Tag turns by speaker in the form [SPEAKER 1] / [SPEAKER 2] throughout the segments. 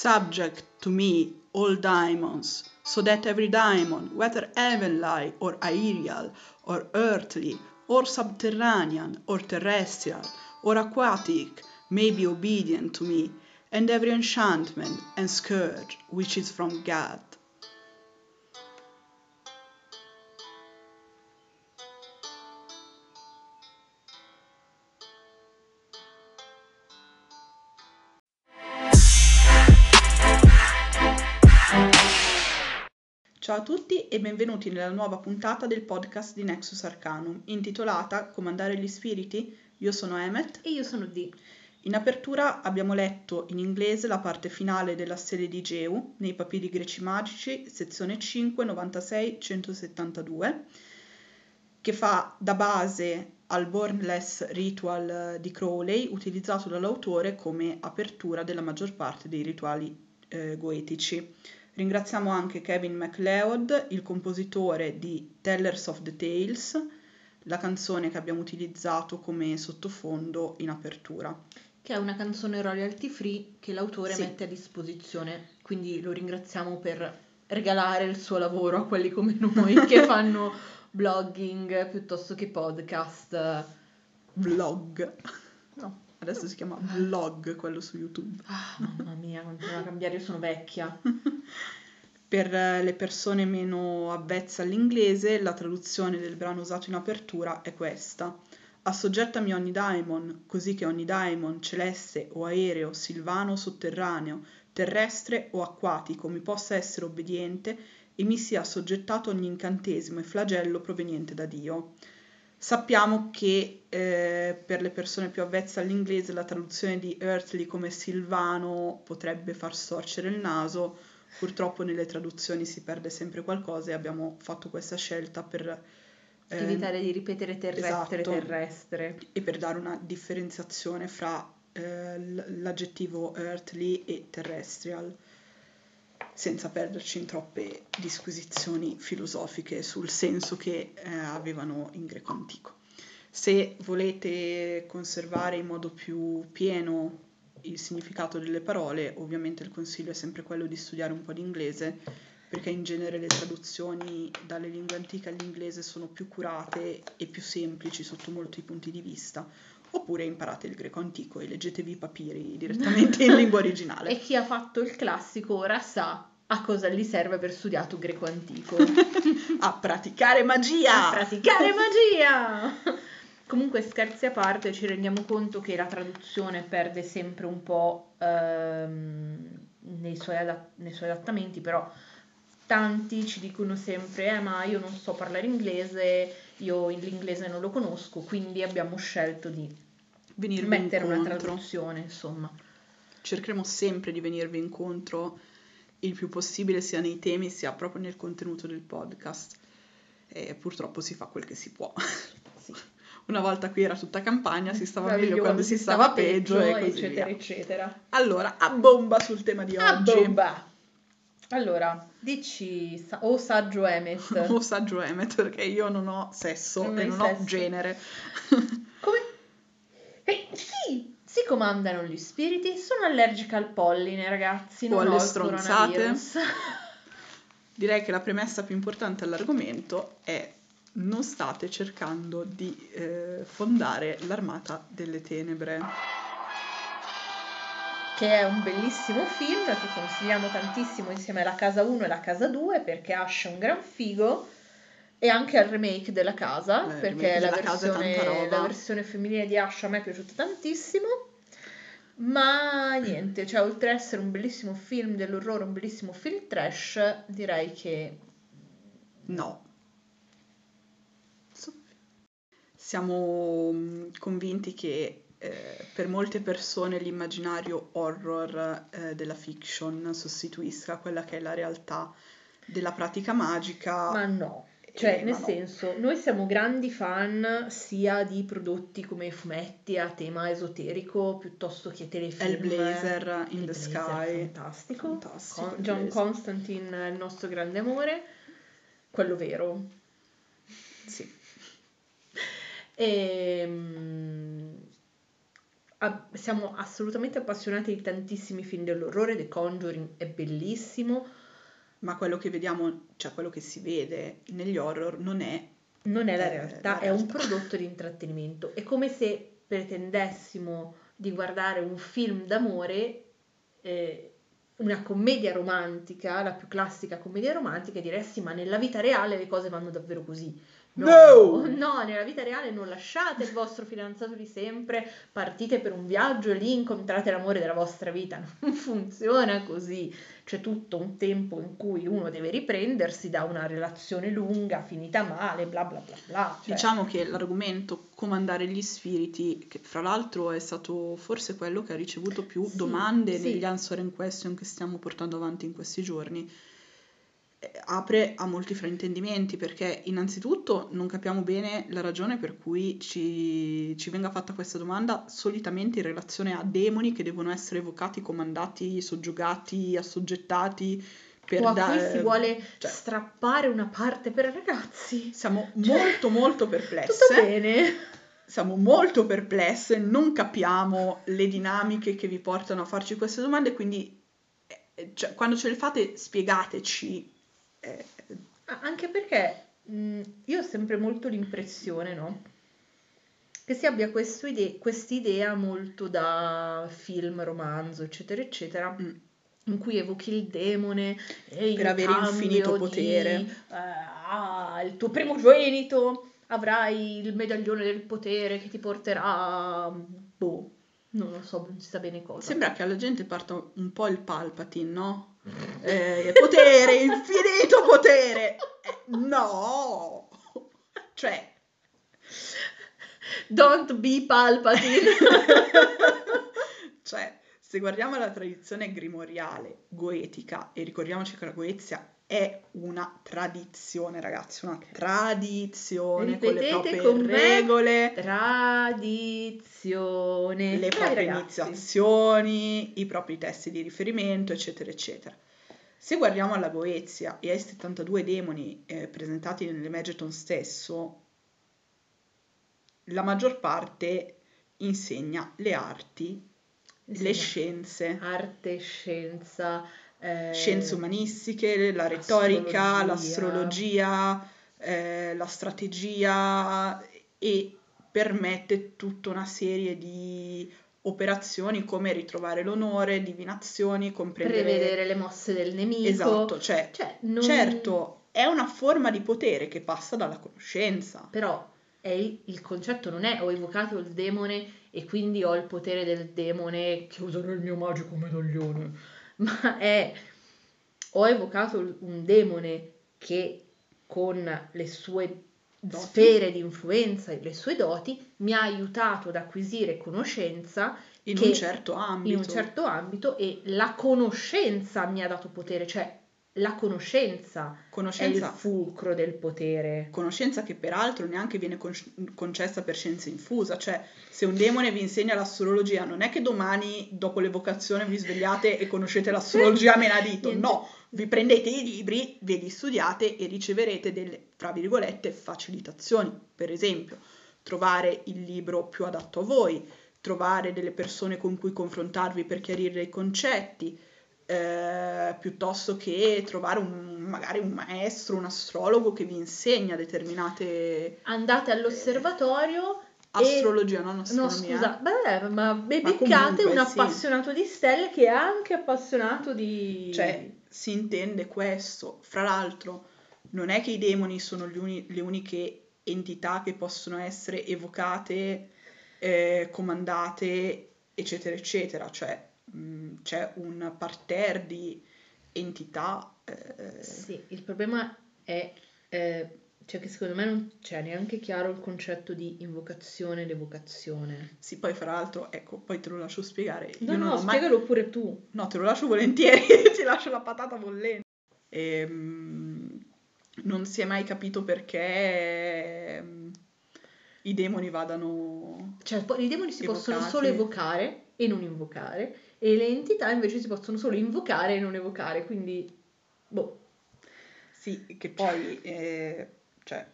[SPEAKER 1] Subject to me all diamonds, so that every diamond, whether heavenly or aerial, or earthly, or subterranean, or terrestrial, or aquatic, may be obedient to me, and every enchantment and scourge which is from God. Ciao a tutti e benvenuti nella nuova puntata del podcast di Nexus Arcanum, intitolata Comandare gli spiriti. Io sono Emmet.
[SPEAKER 2] E io sono Dee.
[SPEAKER 1] In apertura abbiamo letto in inglese la parte finale della serie di Geu, nei papiri greci magici, sezione 5, 96, 172, che fa da base al Bornless Ritual di Crowley, utilizzato dall'autore come apertura della maggior parte dei rituali eh, goetici. Ringraziamo anche Kevin MacLeod, il compositore di Tellers of the Tales, la canzone che abbiamo utilizzato come sottofondo in apertura.
[SPEAKER 2] Che è una canzone royalty free che l'autore
[SPEAKER 1] Sì.
[SPEAKER 2] mette a disposizione, quindi lo ringraziamo per regalare il suo lavoro a quelli come noi che fanno blogging piuttosto che podcast.
[SPEAKER 1] Vlog.
[SPEAKER 2] No.
[SPEAKER 1] Adesso si chiama vlog quello su YouTube.
[SPEAKER 2] Ah, mamma mia, continua a cambiare, io sono vecchia.
[SPEAKER 1] Per eh, le persone meno avvezze all'inglese, la traduzione del brano usato in apertura è questa. Assoggettami ogni daimon, così che ogni daimon, celeste o aereo, silvano o sotterraneo, terrestre o acquatico, mi possa essere obbediente e mi sia assoggettato ogni incantesimo e flagello proveniente da Dio. Sappiamo che eh, per le persone più avvezze all'inglese la traduzione di earthly come silvano potrebbe far storcere il naso, purtroppo nelle traduzioni si perde sempre qualcosa e abbiamo fatto questa scelta per, eh,
[SPEAKER 2] Evitare di ripetere terrestre,
[SPEAKER 1] esatto.
[SPEAKER 2] terrestre.
[SPEAKER 1] e per dare una differenziazione fra eh, l'aggettivo earthly e terrestrial, senza perderci in troppe disquisizioni filosofiche sul senso che eh, avevano in greco antico. Se volete conservare in modo più pieno il significato delle parole, ovviamente il consiglio è sempre quello di studiare un po' di inglese, perché in genere le traduzioni dalle lingue antiche all'inglese sono più curate e più semplici sotto molti punti di vista. Oppure imparate il greco antico e leggetevi i papiri direttamente in lingua originale.
[SPEAKER 2] E chi ha fatto il classico ora sa a cosa gli serve aver studiato greco antico.
[SPEAKER 1] A praticare magia!
[SPEAKER 2] a praticare magia! Comunque, scherzi a parte, ci rendiamo conto che la traduzione perde sempre un po' ehm, nei, suoi ada- nei suoi adattamenti, però tanti ci dicono sempre: Eh, ma io non so parlare inglese, io l'inglese non lo conosco, quindi abbiamo scelto di
[SPEAKER 1] Venirvi
[SPEAKER 2] mettere una
[SPEAKER 1] incontro.
[SPEAKER 2] traduzione, insomma.
[SPEAKER 1] Cercheremo sempre di venirvi incontro il più possibile sia nei temi sia proprio nel contenuto del podcast. E purtroppo si fa quel che si può.
[SPEAKER 2] Sì.
[SPEAKER 1] Una volta qui era tutta campagna, si stava
[SPEAKER 2] Va
[SPEAKER 1] meglio quando si stava peggio e così
[SPEAKER 2] eccetera,
[SPEAKER 1] via.
[SPEAKER 2] eccetera.
[SPEAKER 1] Allora, a bomba sul tema di
[SPEAKER 2] Ah,
[SPEAKER 1] oggi.
[SPEAKER 2] bomba! Allora, dici, sa- o saggio Emmet,
[SPEAKER 1] O saggio Emmet, perché io non ho sesso
[SPEAKER 2] Non
[SPEAKER 1] e non
[SPEAKER 2] sesso.
[SPEAKER 1] ho genere.
[SPEAKER 2] come... Eh, sì, si comandano gli spiriti, sono allergica al polline, ragazzi,
[SPEAKER 1] O
[SPEAKER 2] non
[SPEAKER 1] alle
[SPEAKER 2] ho il
[SPEAKER 1] stronzate. Direi che la premessa più importante all'argomento è non state cercando di eh, fondare l'armata delle tenebre.
[SPEAKER 2] Che è un bellissimo film che consigliamo tantissimo insieme alla Casa 1 e la Casa 2 perché Ash è un gran figo e anche al remake della Casa
[SPEAKER 1] Eh, il
[SPEAKER 2] perché la
[SPEAKER 1] della Casa
[SPEAKER 2] versione,
[SPEAKER 1] roba.
[SPEAKER 2] la versione femminile di Ash a me è piaciuta tantissimo ma niente, cioè oltre ad essere un bellissimo film dell'orrore, un bellissimo film trash, direi che
[SPEAKER 1] No. Siamo convinti che eh, per molte persone l'immaginario horror eh, della fiction sostituisca quella che è la realtà della pratica magica.
[SPEAKER 2] Ma no, cioè
[SPEAKER 1] Eh,
[SPEAKER 2] nel
[SPEAKER 1] ma no.
[SPEAKER 2] senso, noi siamo grandi fan sia di prodotti come fumetti a tema esoterico piuttosto che telefilm.
[SPEAKER 1] Hellblazer in the
[SPEAKER 2] Hellblazer,
[SPEAKER 1] sky.
[SPEAKER 2] Fantastico.
[SPEAKER 1] Fantastico,
[SPEAKER 2] Con- John
[SPEAKER 1] Hellblazer.
[SPEAKER 2] Constantine il nostro grande amore, quello vero.
[SPEAKER 1] Sì.
[SPEAKER 2] E, mm, a- siamo assolutamente appassionati di tantissimi film dell'orrore, The Conjuring è bellissimo,
[SPEAKER 1] Ma quello che vediamo, cioè quello che si vede negli horror non è
[SPEAKER 2] non è la
[SPEAKER 1] Eh,
[SPEAKER 2] realtà,
[SPEAKER 1] la
[SPEAKER 2] è un
[SPEAKER 1] realtà.
[SPEAKER 2] prodotto di intrattenimento. È come se pretendessimo di guardare un film d'amore, eh, una commedia romantica, la più classica commedia romantica, e dire "Eh ma nella vita reale le cose vanno davvero così.
[SPEAKER 1] No!
[SPEAKER 2] no, nella vita reale non lasciate il vostro fidanzato di sempre, partite per un viaggio e lì incontrate l'amore della vostra vita. Non funziona così. C'è tutto un tempo in cui uno deve riprendersi da una relazione lunga, finita male, bla bla bla bla. Cioè,
[SPEAKER 1] Diciamo che l'argomento comandare gli spiriti, che fra l'altro è stato forse quello che ha ricevuto più
[SPEAKER 2] Sì,
[SPEAKER 1] domande
[SPEAKER 2] sì.
[SPEAKER 1] negli answer in question che stiamo portando avanti in questi giorni, apre a molti fraintendimenti perché innanzitutto non capiamo bene la ragione per cui ci, ci venga fatta questa domanda solitamente in relazione a demoni che devono essere evocati, comandati, soggiogati, assoggettati per
[SPEAKER 2] o a
[SPEAKER 1] da-
[SPEAKER 2] cui si vuole
[SPEAKER 1] cioè,
[SPEAKER 2] strappare una parte per ragazzi.
[SPEAKER 1] siamo
[SPEAKER 2] Cioè,
[SPEAKER 1] molto molto
[SPEAKER 2] Tutto
[SPEAKER 1] perplesse.
[SPEAKER 2] bene.
[SPEAKER 1] Siamo molto perplesse, non capiamo le dinamiche che vi portano a farci queste domande, quindi eh, cioè, quando ce le fate spiegateci. Eh,
[SPEAKER 2] Anche perché mh, io ho sempre molto l'impressione, no? Che si abbia questo ide- quest'idea molto da film, romanzo, eccetera, eccetera,
[SPEAKER 1] mm,
[SPEAKER 2] in cui evochi il demone e
[SPEAKER 1] Per avere infinito potere.
[SPEAKER 2] di, eh, ah, il tuo primogenito avrai il medaglione del potere che ti porterà, boh, non lo so, non si sa bene cosa.
[SPEAKER 1] Sembra che alla gente parta un po' il Palpatine, no? Eh, potere, infinito potere! Eh, no! Cioè,
[SPEAKER 2] Don't be Palpatine.
[SPEAKER 1] Cioè, se guardiamo la tradizione grimoriale goetica, e ricordiamoci che la Goezia è una tradizione, ragazzi, una tradizione con le
[SPEAKER 2] Ripetete
[SPEAKER 1] proprie
[SPEAKER 2] me.
[SPEAKER 1] regole,
[SPEAKER 2] Tradizione.
[SPEAKER 1] le proprie
[SPEAKER 2] ragazzi.
[SPEAKER 1] iniziazioni, i propri testi di riferimento, eccetera, eccetera. Se guardiamo alla Goezia e ai 72 demoni eh, presentati nell'Emergeton stesso, la maggior parte insegna le arti, le
[SPEAKER 2] Insegna
[SPEAKER 1] scienze,
[SPEAKER 2] Arte, scienza, eh,
[SPEAKER 1] scienze umanistiche, la retorica,
[SPEAKER 2] astrologia.
[SPEAKER 1] l'astrologia, eh, la strategia e permette tutta una serie di operazioni come ritrovare l'onore, divinazioni, comprendere...
[SPEAKER 2] prevedere le mosse del nemico.
[SPEAKER 1] Esatto, cioè,
[SPEAKER 2] Cioè, non-
[SPEAKER 1] certo, è una forma di potere che passa dalla conoscenza.
[SPEAKER 2] Però è il, il concetto non è ho evocato il demone e quindi ho il potere del demone che userò il mio magico medaglione, ma è ho evocato un demone che con le sue
[SPEAKER 1] Doti.
[SPEAKER 2] sfere di influenza e le sue doti mi ha aiutato ad acquisire conoscenza
[SPEAKER 1] In
[SPEAKER 2] che-
[SPEAKER 1] un certo
[SPEAKER 2] in un certo ambito e la conoscenza mi ha dato potere, cioè la conoscenza è il
[SPEAKER 1] Conoscenza,
[SPEAKER 2] fulcro del potere.
[SPEAKER 1] conoscenza che peraltro neanche viene con- concessa per scienza infusa, cioè se un demone vi insegna l'astrologia non è che domani dopo l'evocazione vi svegliate e conoscete l'astrologia a menadito, no, vi prendete i libri, ve li studiate e riceverete delle, fra virgolette, facilitazioni, per esempio trovare il libro più adatto a voi, trovare delle persone con cui confrontarvi per chiarire i concetti, eh, piuttosto che trovare un, magari un maestro, un astrologo che vi insegna determinate
[SPEAKER 2] Andate all'osservatorio e
[SPEAKER 1] astrologia, non
[SPEAKER 2] No,
[SPEAKER 1] astronomia.
[SPEAKER 2] scusa, beh, ma be-
[SPEAKER 1] Ma
[SPEAKER 2] beccate un
[SPEAKER 1] sì.
[SPEAKER 2] appassionato di stelle che è anche appassionato di...
[SPEAKER 1] Cioè, si intende questo. Fra l'altro, non è che i demoni sono uni- le uniche entità che possono essere evocate, eh, comandate, eccetera, eccetera. Cioè, mh, c'è un parterre di entità. eh,
[SPEAKER 2] Sì, il problema è eh, cioè che secondo me non c'è neanche chiaro il concetto di invocazione ed evocazione.
[SPEAKER 1] Sì, poi fra l'altro, ecco, poi te lo lascio spiegare.
[SPEAKER 2] No,
[SPEAKER 1] Io non
[SPEAKER 2] no,
[SPEAKER 1] mai...
[SPEAKER 2] spiegalo pure tu.
[SPEAKER 1] No, te lo lascio volentieri, ti lascio la patata bollente. Ehm, non si è mai capito perché ehm, i demoni vadano...
[SPEAKER 2] Cioè, i demoni si possono
[SPEAKER 1] Evocati.
[SPEAKER 2] solo evocare e non invocare, e le entità invece si possono solo invocare e non evocare, quindi, boh,
[SPEAKER 1] Sì, che poi... eh, cioè...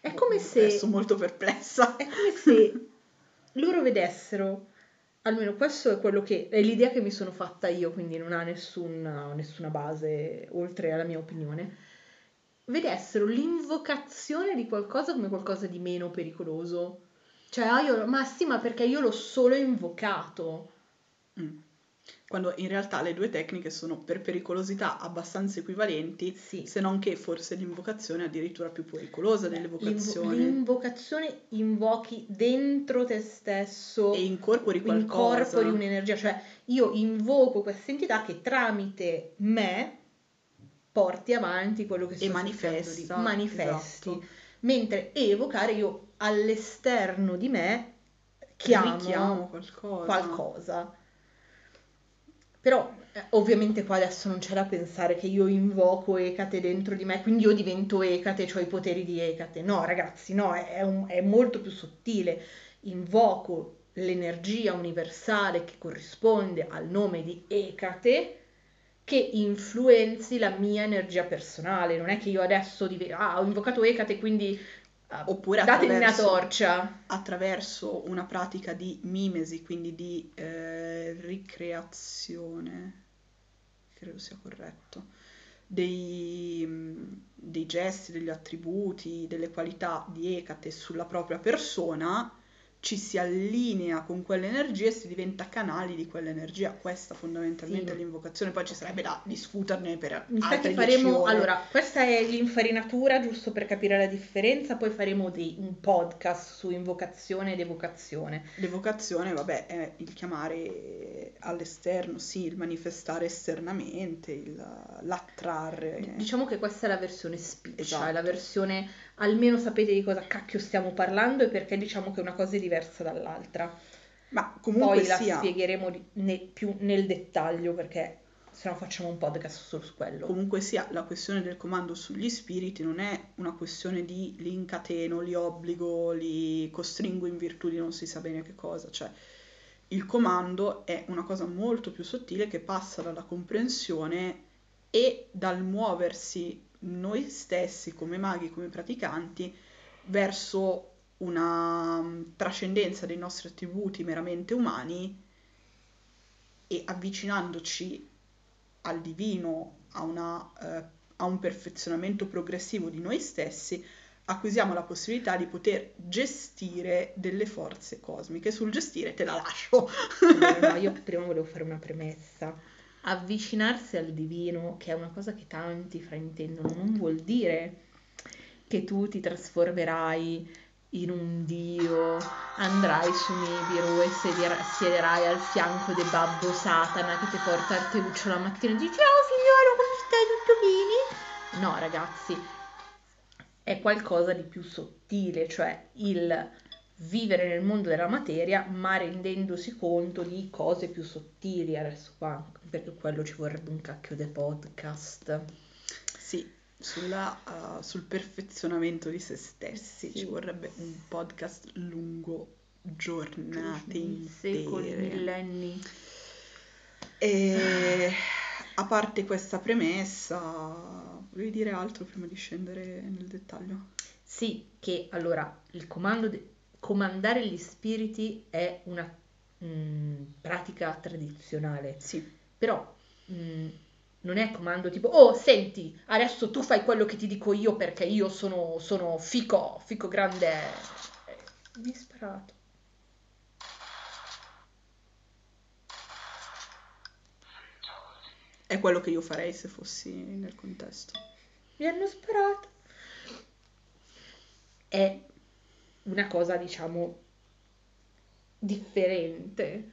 [SPEAKER 2] è come se...
[SPEAKER 1] Sono molto perplessa.
[SPEAKER 2] È come se loro vedessero, almeno questo è quello che è l'idea che mi sono fatta io, quindi non ha nessuna, nessuna base oltre alla mia opinione, vedessero l'invocazione di qualcosa come qualcosa di meno pericoloso. Cioè, ah, io, ma sì, ma perché io l'ho solo invocato.
[SPEAKER 1] Mm. Quando in realtà le due tecniche sono per pericolosità abbastanza equivalenti,
[SPEAKER 2] Sì.
[SPEAKER 1] se non che forse l'invocazione è addirittura più pericolosa dell'evocazione.
[SPEAKER 2] L'invo- l'invocazione invochi dentro te stesso
[SPEAKER 1] e incorpori qualcosa.
[SPEAKER 2] incorpori un'energia, cioè io invoco questa entità che tramite me porti avanti quello che sto cercando
[SPEAKER 1] manifesta,
[SPEAKER 2] manifesti.
[SPEAKER 1] esatto.
[SPEAKER 2] Mentre evocare io all'esterno di me chiamo
[SPEAKER 1] Richiamo qualcosa.
[SPEAKER 2] qualcosa. Però eh, ovviamente qua adesso non c'è da pensare che io invoco Ecate dentro di me, quindi io divento Ecate, ho i poteri di Ecate. No, ragazzi, no, è, è un- è molto più sottile. Invoco l'energia universale che corrisponde al nome di Ecate che influenzi la mia energia personale. Non è che io adesso div- ah, ho invocato Ecate, quindi ah,
[SPEAKER 1] Oppure
[SPEAKER 2] datemi una torcia.
[SPEAKER 1] attraverso una pratica di mimesi, quindi di eh, ricreazione, credo sia corretto, dei, dei gesti, degli attributi, delle qualità di Ecate sulla propria persona, ci si allinea con quell'energia e si diventa canali di quell'energia. Questa fondamentalmente
[SPEAKER 2] Sì.
[SPEAKER 1] è l'invocazione, poi ci sarebbe da discuterne per altre
[SPEAKER 2] Infatti
[SPEAKER 1] 10
[SPEAKER 2] faremo, allora, questa è l'infarinatura, giusto per capire la differenza, poi faremo dei- un podcast su invocazione ed evocazione.
[SPEAKER 1] L'evocazione, vabbè, è il chiamare all'esterno, sì, il manifestare esternamente, il- l'attrarre.
[SPEAKER 2] Diciamo che questa è la versione spiccia,
[SPEAKER 1] Esatto.
[SPEAKER 2] è la versione, almeno sapete di cosa cacchio stiamo parlando e perché diciamo che una cosa è diversa dall'altra.
[SPEAKER 1] Ma comunque
[SPEAKER 2] Poi la
[SPEAKER 1] sia,
[SPEAKER 2] spiegheremo ne- più nel dettaglio perché se no facciamo un podcast solo su quello.
[SPEAKER 1] comunque sia, la questione del comando sugli spiriti non è una questione di li incateno, li obbligo, li costringo in virtù di non si sa bene che cosa, cioè il comando è una cosa molto più sottile che passa dalla comprensione e dal muoversi noi stessi come maghi, come praticanti, verso una mm, trascendenza dei nostri attributi meramente umani e avvicinandoci al divino, a, una, eh, a un perfezionamento progressivo di noi stessi, acquisiamo la possibilità di poter gestire delle forze cosmiche. Sul gestire te la lascio.
[SPEAKER 2] No, io prima volevo fare una premessa. Avvicinarsi al divino, che è una cosa che tanti fraintendono, non vuol dire che tu ti trasformerai in un dio, andrai su Nibiru e sediera- siederai al fianco del babbo Satana che ti porta il teuccio la mattina e dici ciao figliolo, come stai? Tutto bene? No, ragazzi, è qualcosa di più sottile, cioè il vivere nel mondo della materia, ma rendendosi conto di cose più sottili. Adesso qua, perché quello ci vorrebbe un cacchio di podcast.
[SPEAKER 1] Sì, sulla, uh, sul perfezionamento di se stessi
[SPEAKER 2] Sì.
[SPEAKER 1] ci vorrebbe un podcast lungo, giornate
[SPEAKER 2] secoli,
[SPEAKER 1] intere.
[SPEAKER 2] millenni.
[SPEAKER 1] E a parte questa premessa, volevi dire altro prima di scendere nel dettaglio?
[SPEAKER 2] Sì, che allora il comando de- comandare gli spiriti è una mm, pratica tradizionale,
[SPEAKER 1] Sì,
[SPEAKER 2] però mm, non è comando tipo, oh, senti, adesso tu fai quello che ti dico io perché io sono, sono fico, fico grande. Mi hai sparato.
[SPEAKER 1] è quello che io farei se fossi nel contesto.
[SPEAKER 2] Mi hanno sparato. È una cosa, diciamo, differente.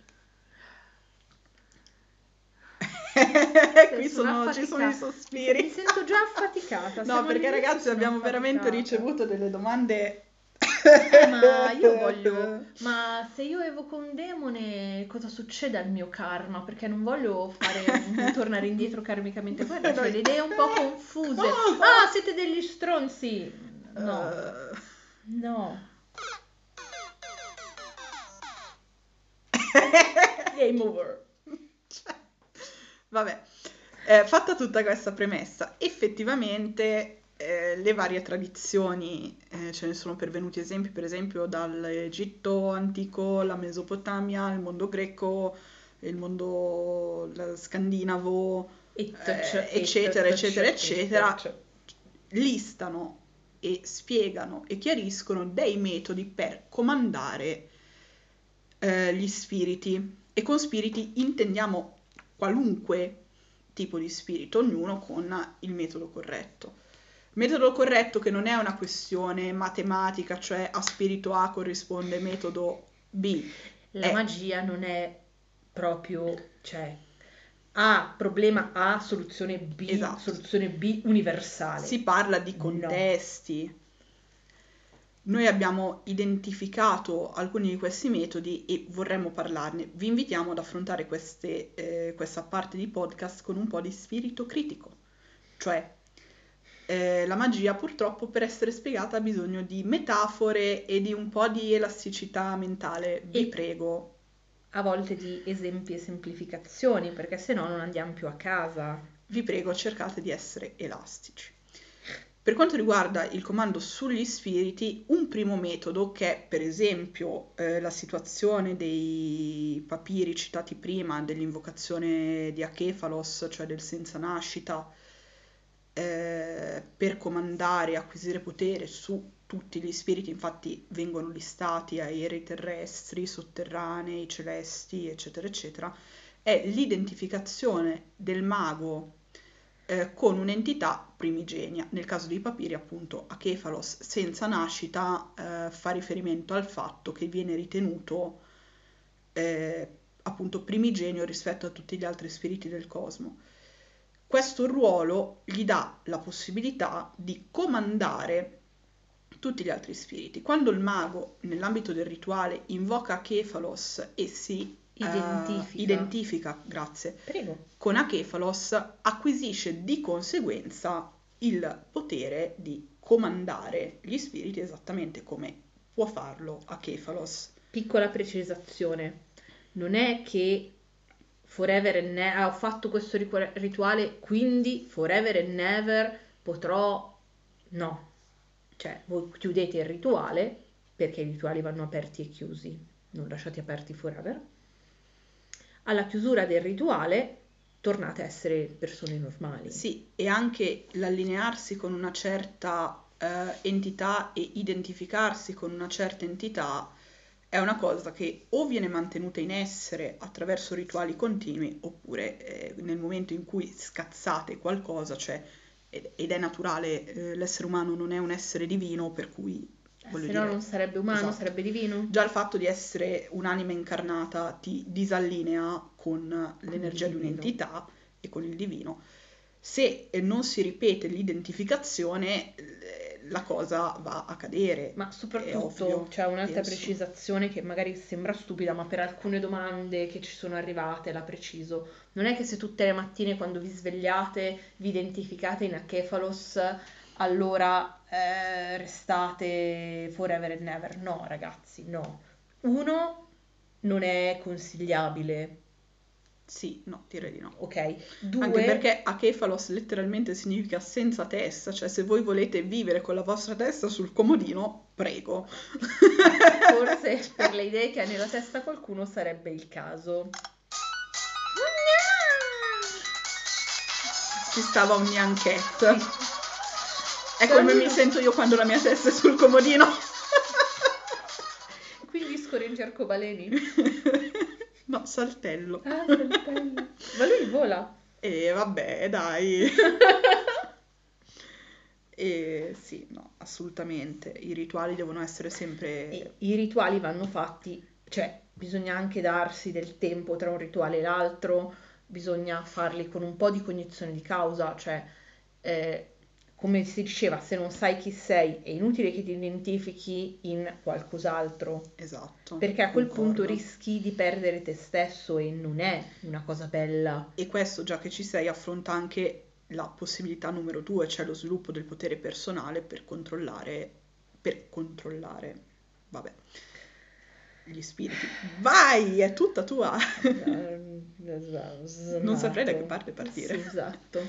[SPEAKER 1] Qui
[SPEAKER 2] Sono
[SPEAKER 1] ci sono i sospiri.
[SPEAKER 2] Mi sento già affaticata.
[SPEAKER 1] No, perché ragazzi abbiamo veramente
[SPEAKER 2] affaticata.
[SPEAKER 1] ricevuto delle domande.
[SPEAKER 2] Eh, ma io voglio. Ma se io evoco un demone, cosa succede al mio karma? Perché non voglio fare tornare indietro karmicamente. Guarda, c'è le idee un po' confuse. Ah, siete degli stronzi! No,
[SPEAKER 1] Eh,
[SPEAKER 2] no. Game over.
[SPEAKER 1] Vabbè, eh, fatta tutta questa premessa, effettivamente eh, le varie tradizioni, eh, ce ne sono pervenuti esempi, per esempio dall'Egitto antico, la Mesopotamia, il mondo greco, il mondo scandinavo, eh,
[SPEAKER 2] et-
[SPEAKER 1] eccetera,
[SPEAKER 2] et-
[SPEAKER 1] eccetera,
[SPEAKER 2] et-
[SPEAKER 1] eccetera,
[SPEAKER 2] et-
[SPEAKER 1] listano e spiegano e chiariscono dei metodi per comandare eh, gli spiriti. E con spiriti intendiamo qualunque tipo di spirito, ognuno con il metodo corretto. Metodo corretto che non è una questione matematica, cioè a spirito A corrisponde metodo B.
[SPEAKER 2] La
[SPEAKER 1] Eh.
[SPEAKER 2] magia non è proprio, cioè, A, problema A, soluzione B,
[SPEAKER 1] Esatto.
[SPEAKER 2] soluzione B universale.
[SPEAKER 1] Si parla di
[SPEAKER 2] No.
[SPEAKER 1] Noi abbiamo identificato alcuni di questi metodi e vorremmo parlarne. Vi invitiamo ad affrontare queste, eh, questa parte di podcast con un po' di spirito critico. Cioè, eh, la magia purtroppo per essere spiegata ha bisogno di metafore e di un po' di elasticità mentale. Vi
[SPEAKER 2] E-
[SPEAKER 1] prego.
[SPEAKER 2] A volte di esempi e semplificazioni, perché se no non andiamo più a casa.
[SPEAKER 1] vi prego cercate di essere elastici. Per quanto riguarda il comando sugli spiriti, un primo metodo che è per esempio eh, la situazione dei papiri citati prima, dell'invocazione di Achefalos, cioè del senza nascita, eh, per comandare e acquisire potere su tutti gli spiriti, infatti vengono listati aerei terrestri, sotterranei, celesti, eccetera, eccetera, è l'identificazione del mago eh, con un'entità primigenia. Nel caso dei papiri, appunto, Achefalos senza nascita eh, fa riferimento al fatto che viene ritenuto eh, appunto primigenio rispetto a tutti gli altri spiriti del cosmo. Questo ruolo gli dà la possibilità di comandare tutti gli altri spiriti. Quando il mago, nell'ambito del rituale, invoca Achefalos e si
[SPEAKER 2] Identifica.
[SPEAKER 1] identifica, grazie,
[SPEAKER 2] Prego.
[SPEAKER 1] con Achefalos acquisisce di conseguenza il potere di comandare gli spiriti esattamente come può farlo Achefalos.
[SPEAKER 2] Piccola precisazione. Non è che forever and never, ho fatto questo rituale, quindi forever and never potrò... No. Cioè, voi chiudete il rituale, perché i rituali vanno aperti e chiusi, non lasciati aperti forever. Alla chiusura del rituale tornate a essere persone normali.
[SPEAKER 1] Sì, e anche l'allinearsi con una certa eh, entità e identificarsi con una certa entità è una cosa che o viene mantenuta in essere attraverso rituali continui oppure eh, nel momento in cui scazzate qualcosa, cioè ed, ed è naturale, eh, l'essere umano non è un essere divino, per cui voglio
[SPEAKER 2] Se no
[SPEAKER 1] dire,
[SPEAKER 2] non sarebbe umano,
[SPEAKER 1] esatto.
[SPEAKER 2] sarebbe divino.
[SPEAKER 1] Già il fatto di essere un'anima incarnata ti disallinea con l'energia
[SPEAKER 2] il
[SPEAKER 1] di un'entità e con il divino. Se eh, non si ripete l'identificazione, eh, la cosa va a cadere.
[SPEAKER 2] Ma soprattutto c'è un'altra
[SPEAKER 1] penso.
[SPEAKER 2] precisazione che magari sembra stupida, ma per alcune domande che ci sono arrivate la preciso. Non è che se tutte le mattine quando vi svegliate vi identificate in Achefalos, allora eh, restate forever and never. No, ragazzi, no. Uno, non è consigliabile,
[SPEAKER 1] Sì, no, direi di no.
[SPEAKER 2] ok? Due,
[SPEAKER 1] Anche perché Achefalos letteralmente significa senza testa, cioè se voi volete vivere con la vostra testa sul comodino, prego.
[SPEAKER 2] forse per le idee che ha nella testa qualcuno sarebbe il caso.
[SPEAKER 1] Ci stava un Nyanket. È come mi sento io quando la mia testa è sul comodino.
[SPEAKER 2] Quindi scorreggi arcobaleni.
[SPEAKER 1] no, saltello.
[SPEAKER 2] Ah, saltello. Ma lui vola.
[SPEAKER 1] E vabbè, dai. e sì, no, assolutamente. I rituali devono essere sempre...
[SPEAKER 2] E I rituali vanno fatti, cioè bisogna anche darsi del tempo tra un rituale e l'altro, bisogna farli con un po' di cognizione di causa, cioè eh, come si diceva, se non sai chi sei è inutile che ti identifichi in qualcos'altro,
[SPEAKER 1] Esatto.
[SPEAKER 2] perché a quel
[SPEAKER 1] concordo.
[SPEAKER 2] punto rischi di perdere te stesso e non è una cosa bella.
[SPEAKER 1] E questo, già che ci sei, affronta anche la possibilità numero due, cioè lo sviluppo del potere personale per controllare, per controllare, vabbè, gli spiriti. Vai, è tutta tua.
[SPEAKER 2] non
[SPEAKER 1] Non saprei da che parte partire.
[SPEAKER 2] esatto.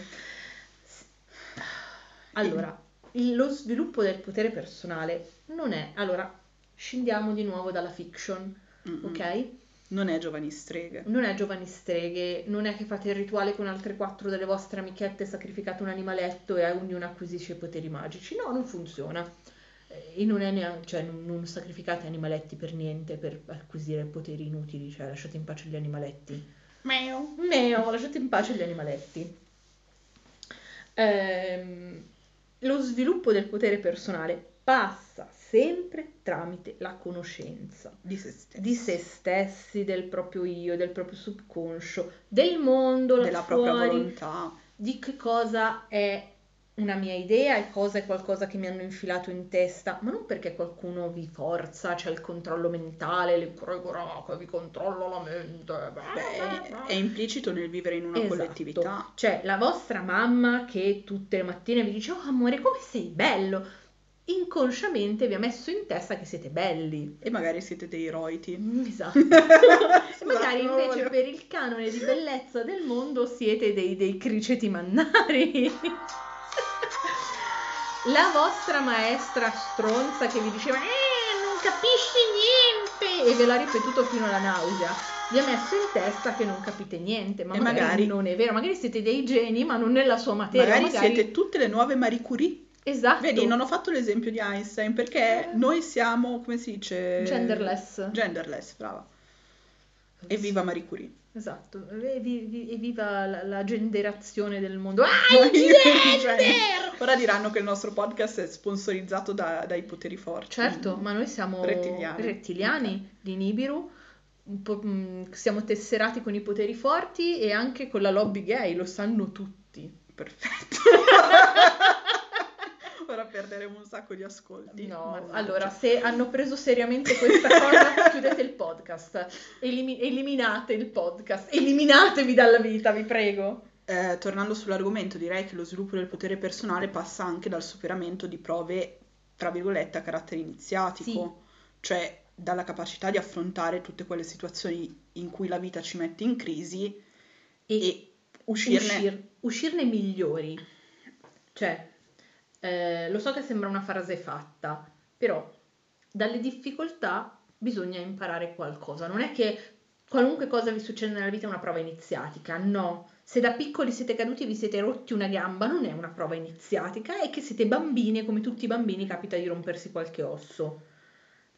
[SPEAKER 2] Allora, il- lo sviluppo del potere personale non è... Allora, scendiamo di nuovo dalla fiction,
[SPEAKER 1] Mm-mm.
[SPEAKER 2] ok?
[SPEAKER 1] Non è giovani streghe.
[SPEAKER 2] Non è giovani streghe, non è che fate il rituale con altre quattro delle vostre amichette, sacrificate un animaletto e ognuno acquisisce i poteri magici. No, non funziona. E non è neanche, cioè, non, non sacrificate animaletti per niente per acquisire poteri inutili, cioè lasciate in pace gli animaletti.
[SPEAKER 1] Meo.
[SPEAKER 2] Meo, lasciate in pace gli animaletti. Ehm, lo sviluppo del potere personale passa sempre tramite la conoscenza
[SPEAKER 1] Di se stessi.
[SPEAKER 2] di se stessi, del proprio io, del proprio subconscio, del mondo
[SPEAKER 1] Della propria
[SPEAKER 2] fuori,
[SPEAKER 1] volontà.
[SPEAKER 2] di che cosa è una mia idea e cosa è qualcosa che mi hanno infilato in testa, ma non perché qualcuno vi forza, c'è il controllo mentale, le prego raga, vi controllo la mente.
[SPEAKER 1] Beh, è implicito nel vivere in una
[SPEAKER 2] Esatto.
[SPEAKER 1] collettività.
[SPEAKER 2] Cioè, la vostra mamma che tutte le mattine vi dice, oh amore, come sei bello? Inconsciamente vi ha messo in testa che siete belli.
[SPEAKER 1] E magari siete dei roiti.
[SPEAKER 2] Esatto. e magari invece per il canone di bellezza del mondo siete dei, dei criceti mannari. La vostra maestra stronza che vi diceva eh, non capisci niente e ve l'ha ripetuto fino alla nausea. Vi ha messo in testa che non capite niente, ma magari,
[SPEAKER 1] magari-
[SPEAKER 2] non è vero, magari siete dei geni, ma non nella sua materia.
[SPEAKER 1] Magari, siete tutte le nuove Marie Curie.
[SPEAKER 2] Esatto.
[SPEAKER 1] Vedi, non ho fatto l'esempio di Einstein perché noi siamo, come si dice?
[SPEAKER 2] Genderless.
[SPEAKER 1] Genderless, brava. Evviva Marie Curie.
[SPEAKER 2] Esatto, e vi- vi- evviva la, la genderazione del mondo. Ah, il gender!
[SPEAKER 1] Ora diranno che il nostro podcast è sponsorizzato da- dai poteri forti.
[SPEAKER 2] Certo, ma noi siamo
[SPEAKER 1] Rettiliani.
[SPEAKER 2] rettiliani di Nibiru, po', mh, siamo tesserati con i poteri forti e anche con la lobby gay, lo sanno tutti.
[SPEAKER 1] Perfetto. Ora perderemo un sacco di ascolti.
[SPEAKER 2] No,
[SPEAKER 1] Mannaggia.
[SPEAKER 2] allora, se hanno preso seriamente questa cosa, chiudete il podcast, Elimi- eliminate il podcast, eliminatevi dalla vita, vi prego.
[SPEAKER 1] Eh, tornando sull'argomento, direi che lo sviluppo del potere personale passa anche dal superamento di prove, tra virgolette, a carattere iniziatico, cioè dalla capacità di affrontare tutte quelle situazioni in cui la vita ci mette in crisi e, uscirne.
[SPEAKER 2] uscir- uscirne migliori. Cioè, eh, lo so che sembra una frase fatta, però dalle difficoltà bisogna imparare qualcosa. Non è che qualunque cosa vi succede nella vita è una prova iniziatica, no. Se da piccoli siete caduti e vi siete rotti una gamba, non è una prova iniziatica, è che siete bambini e come tutti i bambini capita di rompersi qualche osso.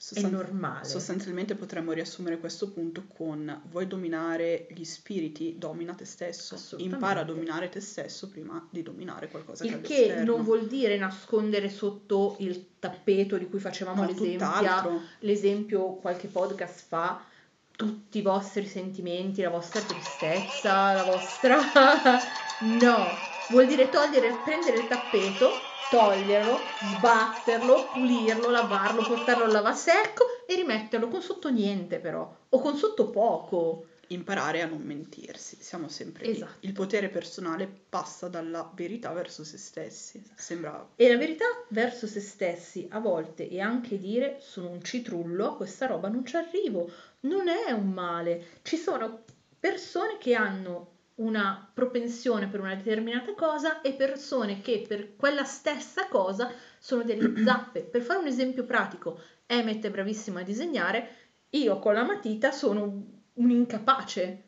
[SPEAKER 2] È
[SPEAKER 1] Sostan-
[SPEAKER 2] normale.
[SPEAKER 1] Sostanzialmente potremmo riassumere questo punto con vuoi dominare gli spiriti, domina te stesso. Impara a dominare te stesso prima di dominare qualcosa che è
[SPEAKER 2] Il che non vuol dire nascondere sotto il tappeto di cui facevamo
[SPEAKER 1] No,
[SPEAKER 2] l'esempio, l'esempio qualche podcast fa, tutti i vostri sentimenti, la vostra tristezza, la vostra... no, vuol dire togliere, prendere il tappeto, toglierlo, sbatterlo, pulirlo, lavarlo, portarlo al lavasecco e rimetterlo con sotto niente però, o con sotto poco.
[SPEAKER 1] Imparare a non mentirsi, siamo sempre lì.
[SPEAKER 2] Esatto.
[SPEAKER 1] Il potere personale passa dalla verità verso se stessi. Sembra
[SPEAKER 2] E la verità verso se stessi, a volte, e anche dire sono un citrullo, a questa roba non ci arrivo, non è un male. Ci sono persone che hanno una propensione per una determinata cosa e persone che per quella stessa cosa sono delle zappe. Per fare un esempio pratico, Emmet è bravissimo a disegnare, io con la matita sono un incapace,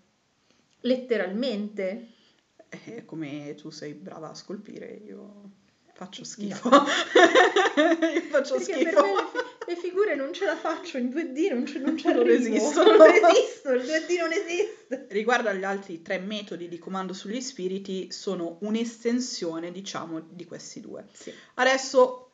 [SPEAKER 2] letteralmente.
[SPEAKER 1] eh, come tu sei brava a scolpire, io faccio schifo. Io faccio
[SPEAKER 2] Perché
[SPEAKER 1] schifo.
[SPEAKER 2] Le, fi- le figure non ce la faccio in 2D, non, ce, non ci
[SPEAKER 1] Non esistono.
[SPEAKER 2] Non esisto, il 2D non esiste.
[SPEAKER 1] Riguardo agli altri tre metodi di comando sugli spiriti, sono un'estensione, diciamo, di questi due.
[SPEAKER 2] Sì.
[SPEAKER 1] Adesso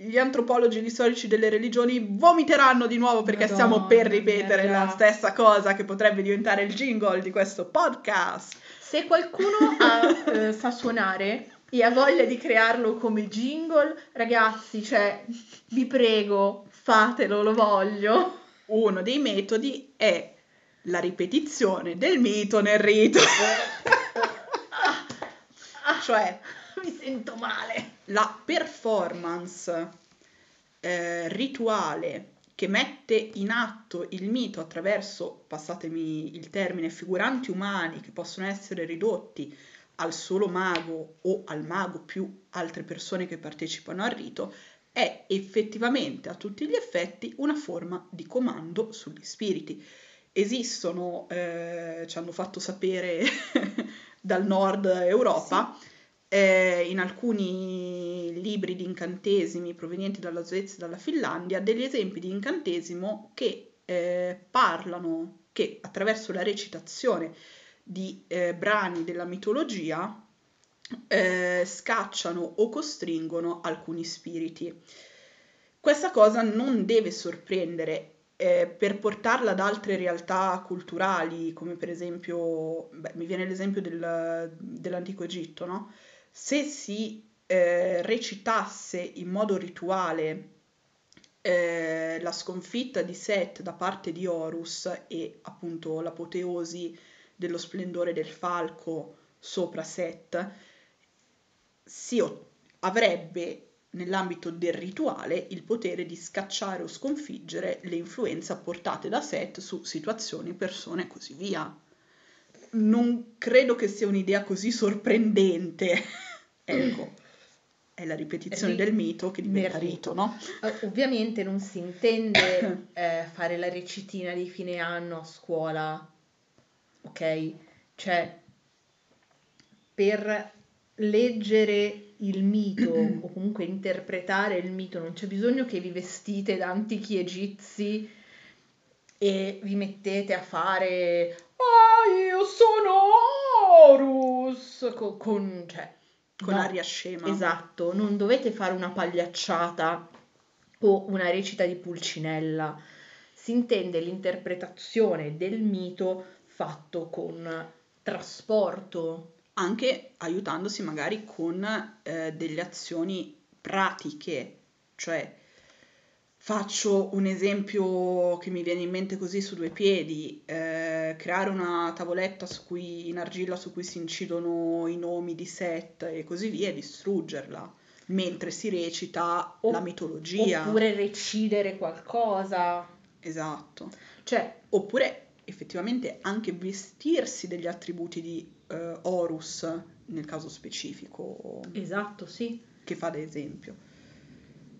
[SPEAKER 1] gli antropologi e gli storici delle religioni vomiteranno di nuovo perché
[SPEAKER 2] Madonna
[SPEAKER 1] stiamo per
[SPEAKER 2] mia,
[SPEAKER 1] ripetere la stessa cosa che potrebbe diventare il jingle di questo podcast.
[SPEAKER 2] Se qualcuno ha, eh, sa suonare e ha voglia di crearlo come jingle, ragazzi, cioè, vi prego, fatelo, lo voglio.
[SPEAKER 1] Uno dei metodi è la ripetizione del mito nel rito. cioè
[SPEAKER 2] Mi sento male.
[SPEAKER 1] la performance eh, rituale che mette in atto il mito attraverso, passatemi il termine, figuranti umani che possono essere ridotti al solo mago o al mago più altre persone che partecipano al rito, è effettivamente a tutti gli effetti una forma di comando sugli spiriti. Esistono, eh, ci hanno fatto sapere dal nord Europa, sì. eh, in alcuni libri di incantesimi provenienti dalla Svezia e dalla Finlandia, degli esempi di incantesimo che eh, parlano, che attraverso la recitazione di eh, brani della mitologia eh, scacciano o costringono alcuni spiriti. Questa cosa non deve sorprendere eh, per portarla ad altre realtà culturali, come per esempio, beh, mi viene l'esempio del, dell'antico Egitto, no? Se si eh, recitasse in modo rituale eh, la sconfitta di Set da parte di Horus e appunto l'apoteosi dello splendore del falco sopra Set, si avrebbe nell'ambito del rituale il potere di scacciare o sconfiggere le influenze apportate da Set su situazioni, persone e così via. Non credo che sia un'idea così sorprendente. ecco, è la ripetizione Ri- del mito che diventa rito, no?
[SPEAKER 2] Ovviamente non si intende eh, fare la recitina di fine anno a scuola ok? Cioè, per leggere il mito o comunque interpretare il mito non c'è bisogno che vi vestite da antichi egizi e vi mettete a fare ah io sono Horus! Con, con, cioè,
[SPEAKER 1] con no, aria scema.
[SPEAKER 2] Esatto non dovete fare una pagliacciata o una recita di pulcinella. Si intende l'interpretazione del mito fatto con trasporto.
[SPEAKER 1] Anche aiutandosi magari con eh, delle azioni pratiche, cioè faccio un esempio che mi viene in mente così su due piedi, eh, creare una tavoletta su cui, in argilla su cui si incidono i nomi di set e così via e distruggerla mentre si recita o, la mitologia.
[SPEAKER 2] Oppure recidere qualcosa.
[SPEAKER 1] Esatto.
[SPEAKER 2] Cioè,
[SPEAKER 1] oppure effettivamente anche vestirsi degli attributi di uh, Horus nel caso specifico.
[SPEAKER 2] Esatto, sì.
[SPEAKER 1] Che fa da esempio.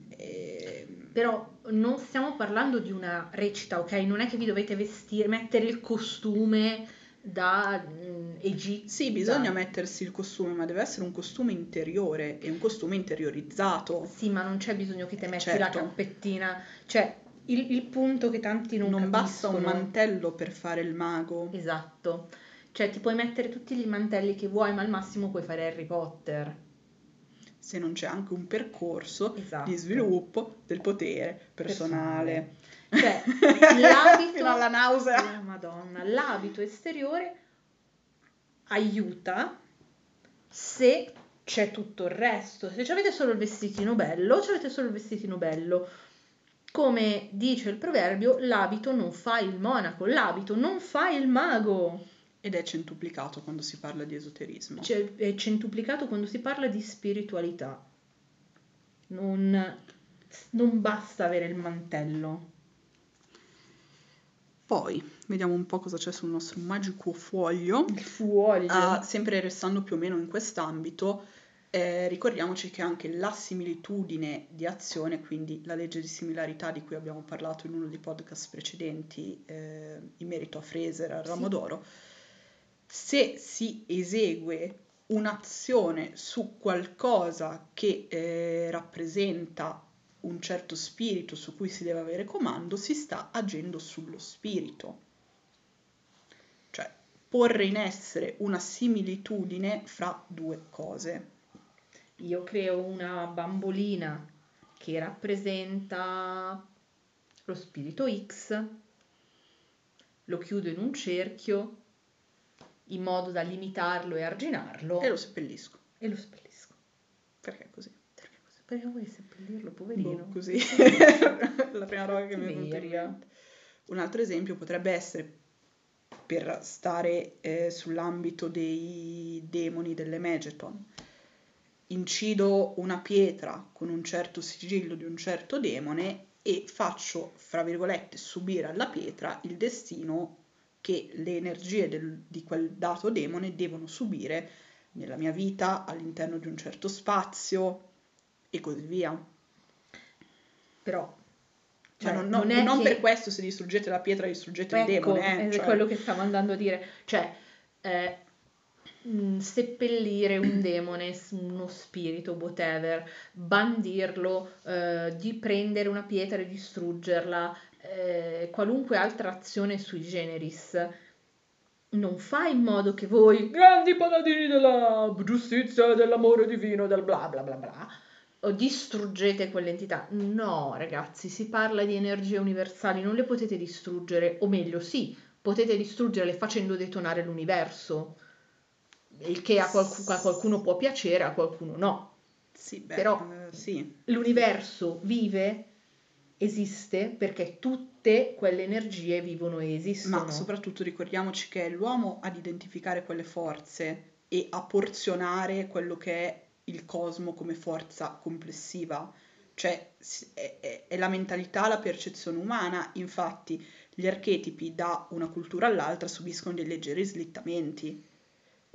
[SPEAKER 1] E...
[SPEAKER 2] Ehm, Però non stiamo parlando di una recita, ok? Non è che vi dovete vestire, mettere il costume da mm, Egitto.
[SPEAKER 1] Sì, bisogna mettersi il costume, ma deve essere un costume interiore e un costume interiorizzato.
[SPEAKER 2] Sì, ma non c'è bisogno che te metti certo. la cappettina. Cioè, il, il punto che tanti non,
[SPEAKER 1] non basta un mantello per fare il mago.
[SPEAKER 2] Esatto. Cioè ti puoi mettere tutti gli mantelli che vuoi, ma al massimo puoi fare Harry Potter.
[SPEAKER 1] Se non c'è anche un percorso esatto. di sviluppo del potere personale.
[SPEAKER 2] personale. Cioè, l'abito...
[SPEAKER 1] Alla nausea.
[SPEAKER 2] Oh, Madonna, l'abito esteriore aiuta se c'è tutto il resto. Se avete solo il vestitino bello, avete solo il vestitino bello come dice il proverbio, l'abito non fa il monaco, l'abito non fa il mago.
[SPEAKER 1] Ed è centuplicato quando si parla di esoterismo.
[SPEAKER 2] Cioè, è centuplicato quando si parla di spiritualità. Non, non basta avere il mantello.
[SPEAKER 1] Poi vediamo un po' cosa c'è sul nostro magico foglio.
[SPEAKER 2] Il foglio.
[SPEAKER 1] Uh, sempre restando più o meno in quest'ambito, eh, ricordiamoci che anche la similitudine di azione, quindi la legge di similarità di cui abbiamo parlato in uno dei podcast precedenti eh, in merito a Fraser, al ramo sì. se si esegue un'azione su qualcosa che eh, rappresenta un certo spirito su cui si deve avere comando, si sta agendo sullo spirito. Cioè, porre in essere una similitudine fra due cose
[SPEAKER 2] io creo una bambolina che rappresenta lo spirito X, lo chiudo in un cerchio in modo da limitarlo e arginarlo.
[SPEAKER 1] E lo seppellisco.
[SPEAKER 2] E lo seppellisco.
[SPEAKER 1] Perché così?
[SPEAKER 2] Perché così? Perché vuoi seppellirlo, poverino?
[SPEAKER 1] Boh, così. La prima roba che mi è venuta in mente. Un altro esempio potrebbe essere, per stare eh, sull'ambito dei demoni delle Megeton, incido una pietra con un certo sigillo di un certo demone e faccio, fra virgolette, subire alla pietra il destino che le energie del, di quel dato demone devono subire nella mia vita, all'interno di un certo spazio e così via.
[SPEAKER 2] Però
[SPEAKER 1] Cioè, non, non-
[SPEAKER 2] non
[SPEAKER 1] non
[SPEAKER 2] che-
[SPEAKER 1] per questo se distruggete la pietra distruggete il
[SPEAKER 2] Ecco,
[SPEAKER 1] demone. eh,
[SPEAKER 2] è
[SPEAKER 1] cioè.
[SPEAKER 2] quello che stavo andando a dire. Cioè, eh, mh, seppellire un demone, uno spirito, whatever, bandirlo, eh, di prendere una pietra e distruggerla, eh, qualunque altra azione sui generis, non fa in modo che voi, grandi paladini della giustizia, dell'amore divino, del bla bla bla bla, distruggete quell'entità. No, ragazzi, si parla di energie universali, non le potete distruggere, o meglio, sì, potete distruggerle facendo detonare l'universo, il che a, qualcu- a qualcuno può piacere, a qualcuno no.
[SPEAKER 1] Sì, beh,
[SPEAKER 2] Però-
[SPEAKER 1] eh, sì.
[SPEAKER 2] L'universo vive, esiste, perché tutte quelle energie vivono e esistono.
[SPEAKER 1] Ma soprattutto ricordiamoci che è l'uomo ad identificare quelle forze e a porzionare quello che è il cosmo come forza complessiva. Cioè è, è- è la mentalità, la percezione umana, infatti gli archetipi da una cultura all'altra subiscono dei leggeri slittamenti.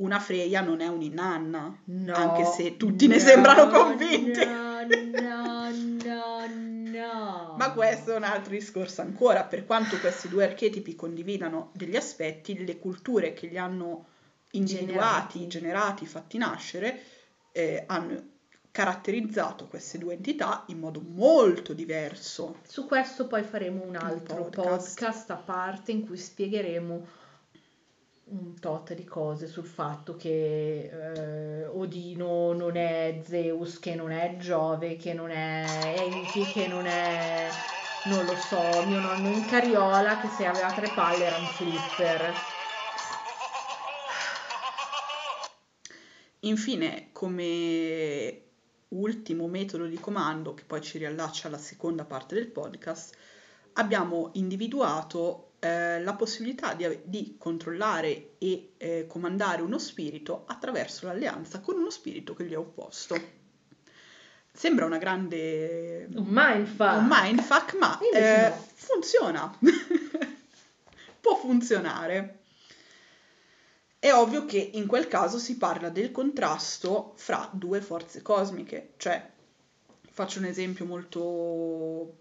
[SPEAKER 1] Una Freya non è un'inanna,
[SPEAKER 2] No,
[SPEAKER 1] anche se tutti ne
[SPEAKER 2] no,
[SPEAKER 1] sembrano convinti.
[SPEAKER 2] No, no, no, no.
[SPEAKER 1] Ma questo è un altro discorso ancora, per quanto questi due archetipi condividano degli aspetti, le culture che li hanno individuati,
[SPEAKER 2] Generati.
[SPEAKER 1] generati, fatti nascere, eh, hanno caratterizzato queste due entità in modo molto diverso.
[SPEAKER 2] Su questo poi faremo un altro
[SPEAKER 1] podcast.
[SPEAKER 2] podcast. a parte in cui spiegheremo un tot di cose sul fatto che eh, Odino non è Zeus, che non è Giove, che non è Enki, che non è, non lo so, mio nonno in carriola, che se aveva tre palle era un flipper.
[SPEAKER 1] Infine, come ultimo metodo di comando, che poi ci riallaccia alla seconda parte del podcast, abbiamo individuato eh, la possibilità di, di controllare e eh, comandare uno spirito attraverso l'alleanza con uno spirito che gli è opposto. Sembra una grande
[SPEAKER 2] Un mindfuck.
[SPEAKER 1] un mindfuck, ma eh,
[SPEAKER 2] no.
[SPEAKER 1] funziona. Può funzionare. È ovvio che in quel caso si parla del contrasto fra due forze cosmiche, cioè faccio un esempio molto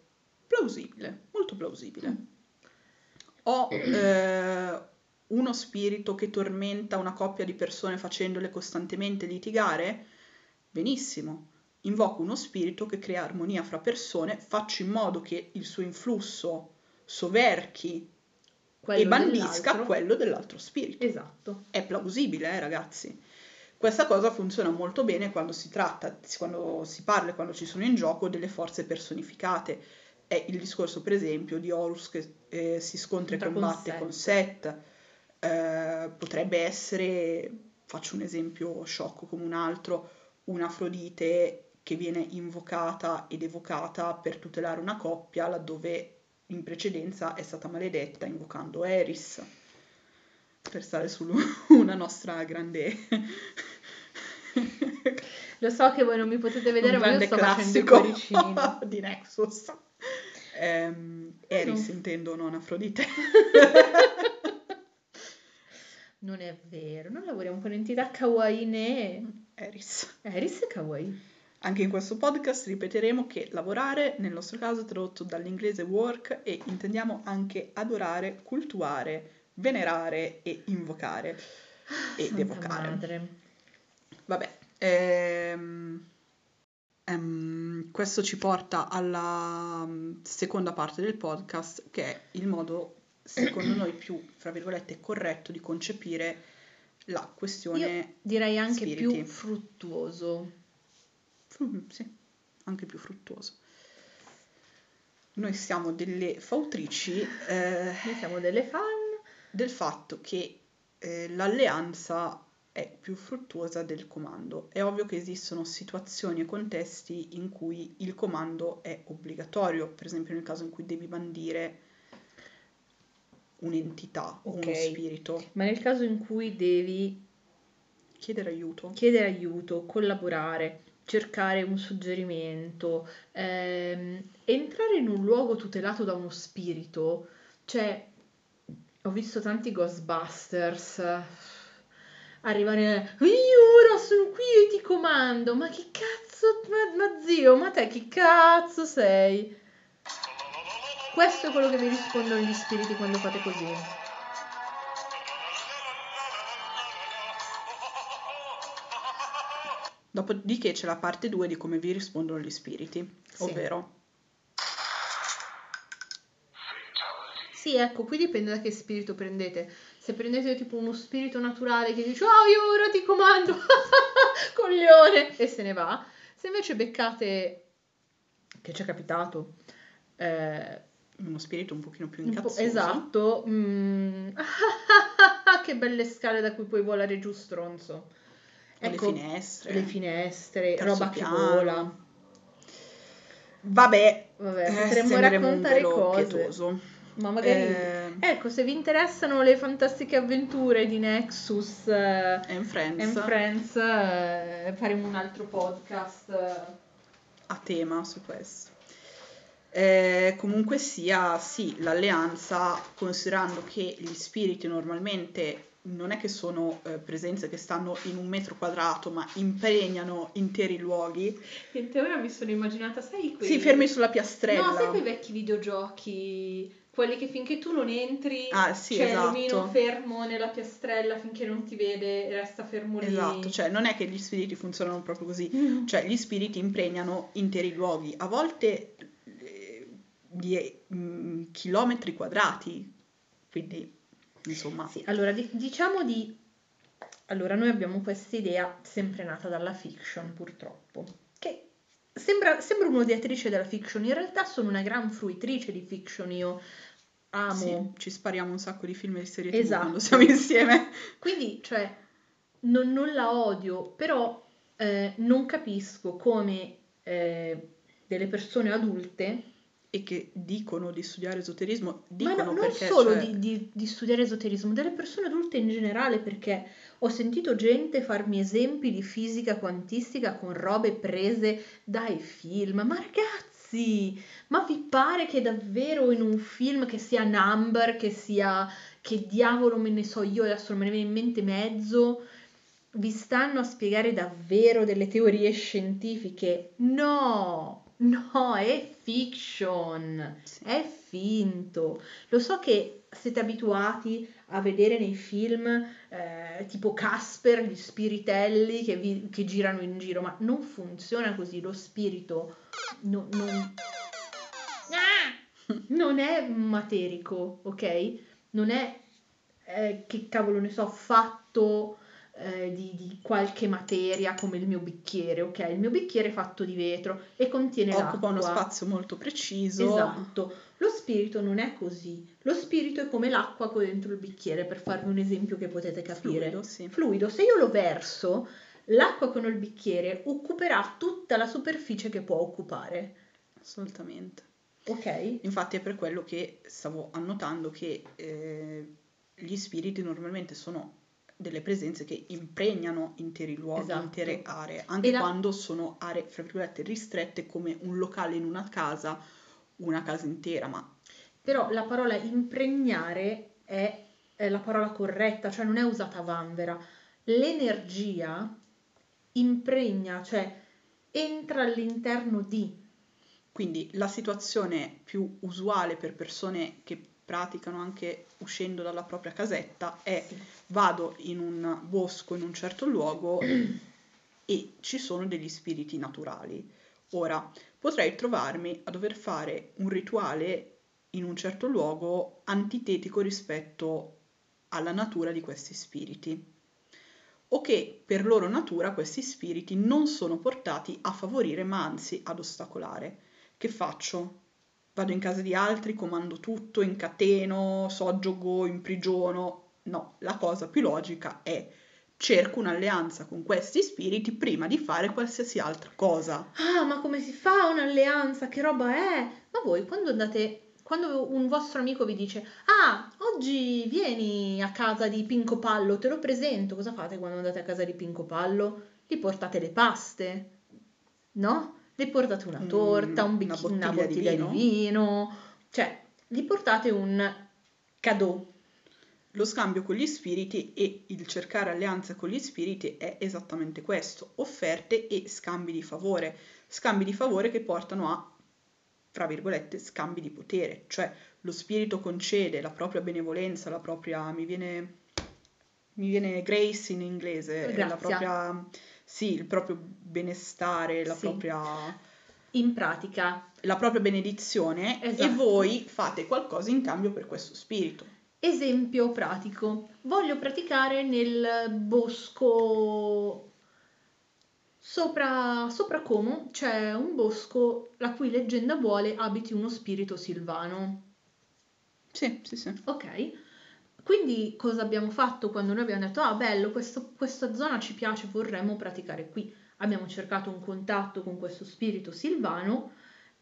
[SPEAKER 1] plausibile, molto plausibile. Ho eh, uno spirito che tormenta una coppia di persone facendole costantemente litigare? Benissimo. Invoco uno spirito che crea armonia fra persone, faccio in modo che il suo influsso soverchi
[SPEAKER 2] Quello
[SPEAKER 1] e bandisca
[SPEAKER 2] dell'altro.
[SPEAKER 1] quello dell'altro spirito.
[SPEAKER 2] Esatto.
[SPEAKER 1] È plausibile, eh, ragazzi. Questa cosa funziona molto bene quando si tratta, quando si parla, quando ci sono in gioco delle forze personificate. È il discorso, per esempio, di Horus che eh, si scontra e combatte con Set. Eh, potrebbe essere, faccio un esempio sciocco come un altro, un'Afrodite che viene invocata ed evocata per tutelare una coppia laddove in precedenza è stata maledetta invocando Eris per stare su una nostra grande
[SPEAKER 2] Lo so che voi non mi potete vedere, ma io sto facendo i
[SPEAKER 1] classico
[SPEAKER 2] cuoricini.
[SPEAKER 1] di Nexus. Ehm, Eris
[SPEAKER 2] No.
[SPEAKER 1] intendo, non Afrodite.
[SPEAKER 2] Non è vero, noi lavoriamo con entità kawaii ne.
[SPEAKER 1] Eris.
[SPEAKER 2] Eris è kawaii.
[SPEAKER 1] Anche in questo podcast ripeteremo che lavorare, nel nostro caso tradotto dall'inglese work, e intendiamo anche adorare, cultuare, venerare e invocare e
[SPEAKER 2] Santa
[SPEAKER 1] devocare.
[SPEAKER 2] madre.
[SPEAKER 1] Vabbè, ehm, ehm, questo ci porta alla mm, seconda parte del podcast, che è il modo, secondo noi, più, fra virgolette, corretto di concepire la questione.
[SPEAKER 2] Io direi anche
[SPEAKER 1] spiriti.
[SPEAKER 2] più fruttuoso.
[SPEAKER 1] Mm, sì, anche più fruttuoso. Noi siamo delle fautrici eh,
[SPEAKER 2] Noi siamo delle fan.
[SPEAKER 1] del fatto che eh, l'alleanza è più fruttuosa del comando. È ovvio che esistono situazioni e contesti in cui il comando è obbligatorio, per esempio nel caso in cui devi bandire un'entità o uno
[SPEAKER 2] Ok.
[SPEAKER 1] spirito,
[SPEAKER 2] Ma nel caso in cui devi
[SPEAKER 1] chiedere aiuto.
[SPEAKER 2] chiedere aiuto, collaborare, cercare un suggerimento, ehm, entrare in un luogo tutelato da uno spirito, cioè ho visto tanti Ghostbusters, arrivare, io ora sono qui e ti comando, ma che cazzo, ma, ma zio, ma te che cazzo sei? Questo è quello che vi rispondono gli spiriti quando fate così.
[SPEAKER 1] Dopodiché c'è la parte 2 di come vi rispondono gli spiriti,
[SPEAKER 2] Sì.
[SPEAKER 1] ovvero
[SPEAKER 2] Sì, ecco, qui dipende da che spirito prendete. Se prendete tipo uno spirito naturale che dice, oh, io ora ti comando, coglione, e se ne va. Se invece beccate, che ci è capitato, eh,
[SPEAKER 1] uno spirito un pochino più
[SPEAKER 2] un po'-
[SPEAKER 1] incazzoso.
[SPEAKER 2] esatto, mm, che belle scale da cui puoi volare giù, stronzo. Ecco,
[SPEAKER 1] le finestre.
[SPEAKER 2] le finestre, roba che
[SPEAKER 1] piano.
[SPEAKER 2] vola.
[SPEAKER 1] Vabbè,
[SPEAKER 2] Vabbè,
[SPEAKER 1] eh,
[SPEAKER 2] potremmo raccontare cose.
[SPEAKER 1] pietoso.
[SPEAKER 2] Ma magari...
[SPEAKER 1] Eh,
[SPEAKER 2] Ecco, se vi interessano le fantastiche avventure di Nexus eh,
[SPEAKER 1] and Friends
[SPEAKER 2] and Friends, eh, faremo un altro podcast. eh.
[SPEAKER 1] a tema su questo. Eh, comunque sia, sì, l'alleanza, considerando che gli spiriti normalmente non è che sono eh, presenze che stanno in un metro quadrato, ma impregnano interi luoghi,
[SPEAKER 2] In teoria mi sono immaginata, sai quei...
[SPEAKER 1] si fermi sulla piastrella.
[SPEAKER 2] No, sai quei vecchi videogiochi, quelli che finché tu non entri
[SPEAKER 1] Ah, sì,
[SPEAKER 2] c'è
[SPEAKER 1] esatto.
[SPEAKER 2] l'omino fermo nella piastrella finché non ti vede e resta fermo lì.
[SPEAKER 1] Esatto, cioè non è che gli spiriti funzionano proprio così,
[SPEAKER 2] Mm.
[SPEAKER 1] cioè gli spiriti impregnano interi luoghi, a volte eh, di mm, chilometri quadrati, quindi insomma,
[SPEAKER 2] Sì, allora di- diciamo di... Allora, noi abbiamo questa idea sempre nata dalla fiction, purtroppo, sembra, sembra un'odiatrice della fiction, in realtà sono una gran fruitrice di fiction, io amo.
[SPEAKER 1] sì, ci spariamo un sacco di film e di serie TV
[SPEAKER 2] Esatto.
[SPEAKER 1] quando siamo insieme.
[SPEAKER 2] Quindi, cioè, non, non la odio, però eh, non capisco come eh, delle persone adulte,
[SPEAKER 1] E che dicono di studiare esoterismo,
[SPEAKER 2] ma
[SPEAKER 1] dicono
[SPEAKER 2] no- non
[SPEAKER 1] perché
[SPEAKER 2] solo
[SPEAKER 1] cioè,
[SPEAKER 2] di, di- di studiare esoterismo, delle persone adulte in generale, perché ho sentito gente farmi esempi di fisica quantistica con robe prese dai film. Ma ragazzi, ma vi pare che davvero in un film che sia Number, che sia che diavolo me ne so io, adesso non me ne viene in mente mezzo, vi stanno a spiegare davvero delle teorie scientifiche? No, no, è fiction, è finto. Lo so che siete abituati a vedere nei film eh, tipo Casper, gli spiritelli che, vi- che girano in giro, ma non funziona così. Lo spirito no- non... Ah! non è materico, ok? Non è eh, che cavolo ne so, fatto eh, di, di qualche materia come il mio bicchiere, ok? Il mio bicchiere è fatto di vetro e contiene
[SPEAKER 1] occupa uno
[SPEAKER 2] l'acqua.
[SPEAKER 1] spazio molto preciso.
[SPEAKER 2] Esatto. Lo spirito non è così. Lo spirito è come l'acqua qua dentro il bicchiere, per farvi un esempio che potete capire.
[SPEAKER 1] Fluido, sì.
[SPEAKER 2] Fluido, se io lo verso, l'acqua con il bicchiere occuperà tutta la superficie che può occupare.
[SPEAKER 1] Assolutamente.
[SPEAKER 2] Ok?
[SPEAKER 1] Infatti è per quello che stavo annotando che eh, gli spiriti normalmente sono delle presenze che impregnano interi luoghi,
[SPEAKER 2] Esatto.
[SPEAKER 1] intere aree, anche
[SPEAKER 2] la-
[SPEAKER 1] quando sono aree, fra virgolette, ristrette come un locale in una casa, una casa intera, ma
[SPEAKER 2] Però la parola impregnare è, è la parola corretta, cioè non è usata vanvera. L'energia impregna, cioè entra all'interno di.
[SPEAKER 1] quindi la situazione più usuale per persone che praticano anche uscendo dalla propria casetta è vado in un bosco in un certo luogo e ci sono degli spiriti naturali. Ora, potrei trovarmi a dover fare un rituale in un certo luogo antitetico rispetto alla natura di questi spiriti. O che per loro natura questi spiriti non sono portati a favorire, ma anzi ad ostacolare. Che faccio? Vado in casa di altri, comando tutto, incateno, soggiogo, imprigiono. No, la cosa più logica è cerco un'alleanza con questi spiriti prima di fare qualsiasi altra cosa.
[SPEAKER 2] Ah, ma come si fa un'alleanza? Che roba è? Ma voi quando andate, quando un vostro amico vi dice, ah, oggi vieni a casa di Pinco Pallo, te lo presento, cosa fate quando andate a casa di Pinco Pallo? Gli portate le paste, no? Le portate una
[SPEAKER 1] Mm,
[SPEAKER 2] torta, un
[SPEAKER 1] una
[SPEAKER 2] bicchi- una
[SPEAKER 1] bottiglia
[SPEAKER 2] bottiglia,
[SPEAKER 1] di
[SPEAKER 2] di,
[SPEAKER 1] vino.
[SPEAKER 2] vino, cioè gli portate un cadeau.
[SPEAKER 1] Lo scambio con gli spiriti e il cercare alleanza con gli spiriti è esattamente questo, offerte e scambi di favore, scambi di favore che portano a, fra virgolette, scambi di potere, cioè lo spirito concede la propria benevolenza, la propria, mi viene, mi viene grace in inglese, la propria, sì, il proprio benestare, la sì. propria...
[SPEAKER 2] In pratica.
[SPEAKER 1] La propria benedizione esatto. e voi fate qualcosa in cambio per questo spirito.
[SPEAKER 2] Esempio pratico. Voglio praticare nel bosco sopra, sopra Como c'è un bosco la cui leggenda vuole abiti uno spirito silvano.
[SPEAKER 1] Sì, sì, sì.
[SPEAKER 2] Ok. Quindi cosa abbiamo fatto quando noi abbiamo detto ah bello, questo, questa zona ci piace, vorremmo praticare qui. Abbiamo cercato un contatto con questo spirito silvano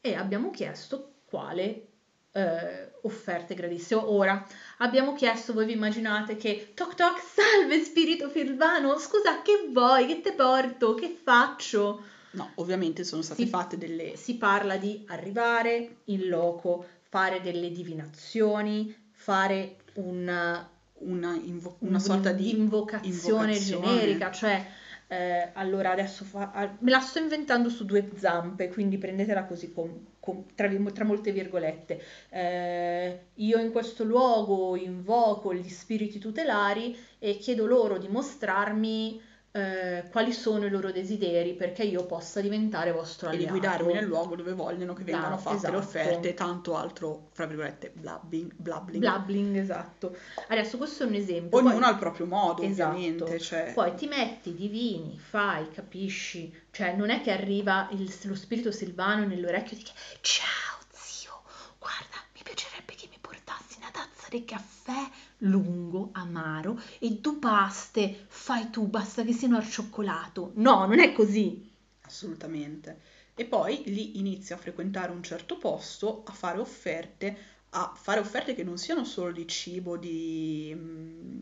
[SPEAKER 2] e abbiamo chiesto quale eh, offerte gradissime. Ora abbiamo chiesto, voi vi immaginate che toc toc, salve spirito filvano, scusa che vuoi, che te porto, che faccio?
[SPEAKER 1] No, ovviamente sono state
[SPEAKER 2] si,
[SPEAKER 1] fatte delle...
[SPEAKER 2] Si parla di arrivare in loco, fare delle divinazioni, fare una,
[SPEAKER 1] una, invo- una sorta di
[SPEAKER 2] invocazione, invocazione generica, cioè eh, allora adesso fa, me la sto inventando su due zampe, quindi prendetela così con, con, tra, tra, molte virgolette. Eh, io in questo luogo invoco gli spiriti tutelari e chiedo loro di mostrarmi eh, quali sono i loro desideri perché io possa diventare vostro alleato.
[SPEAKER 1] E di guidarmi nel luogo dove vogliono che vengano fatte esatto. le offerte e tanto altro, fra virgolette, blabbing. Blabbling.
[SPEAKER 2] blabbling, esatto. Adesso questo è un esempio.
[SPEAKER 1] Ognuno Poi, ha il proprio modo, esatto. ovviamente. Cioè...
[SPEAKER 2] Poi ti metti, divini, fai, capisci. Cioè non è che arriva il, lo spirito silvano nell'orecchio e dice ciao zio, guarda, mi piacerebbe che mi portassi una tazza di caffè lungo, amaro e due paste fai tu, basta che siano al cioccolato. No, non è così.
[SPEAKER 1] Assolutamente. E poi lì inizia a frequentare un certo posto, a fare offerte, a fare offerte che non siano solo di cibo di, mm,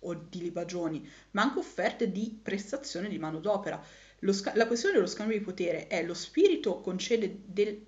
[SPEAKER 1] o di libagioni, ma anche offerte di prestazione di manodopera. Sca- la questione dello scambio di potere è lo spirito concede del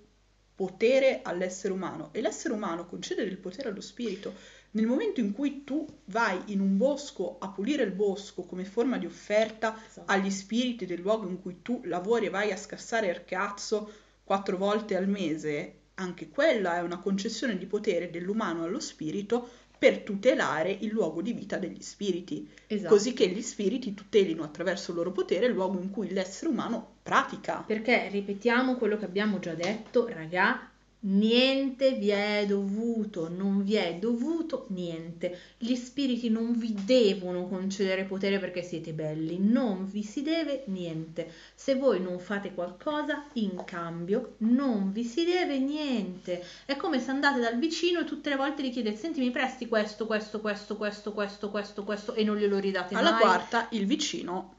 [SPEAKER 1] potere all'essere umano e l'essere umano concede del potere allo spirito. Nel momento in cui tu vai in un bosco a pulire il bosco come forma di offerta esatto. agli spiriti del luogo in cui tu lavori e vai a scassare il cazzo quattro volte al mese, anche quella è una concessione di potere dell'umano allo spirito per tutelare il luogo di vita degli spiriti, esatto. così che gli spiriti tutelino attraverso il loro potere il luogo in cui l'essere umano pratica.
[SPEAKER 2] Perché ripetiamo quello che abbiamo già detto, raga, Niente vi è dovuto, non vi è dovuto niente. Gli spiriti non vi devono concedere potere perché siete belli, non vi si deve niente. Se voi non fate qualcosa, in cambio non vi si deve niente. È come se andate dal vicino e tutte le volte gli chiedete "Senti, mi presti questo, questo, questo, questo, questo, questo, questo" e non glielo ridate
[SPEAKER 1] Alla
[SPEAKER 2] mai.
[SPEAKER 1] Alla quarta il vicino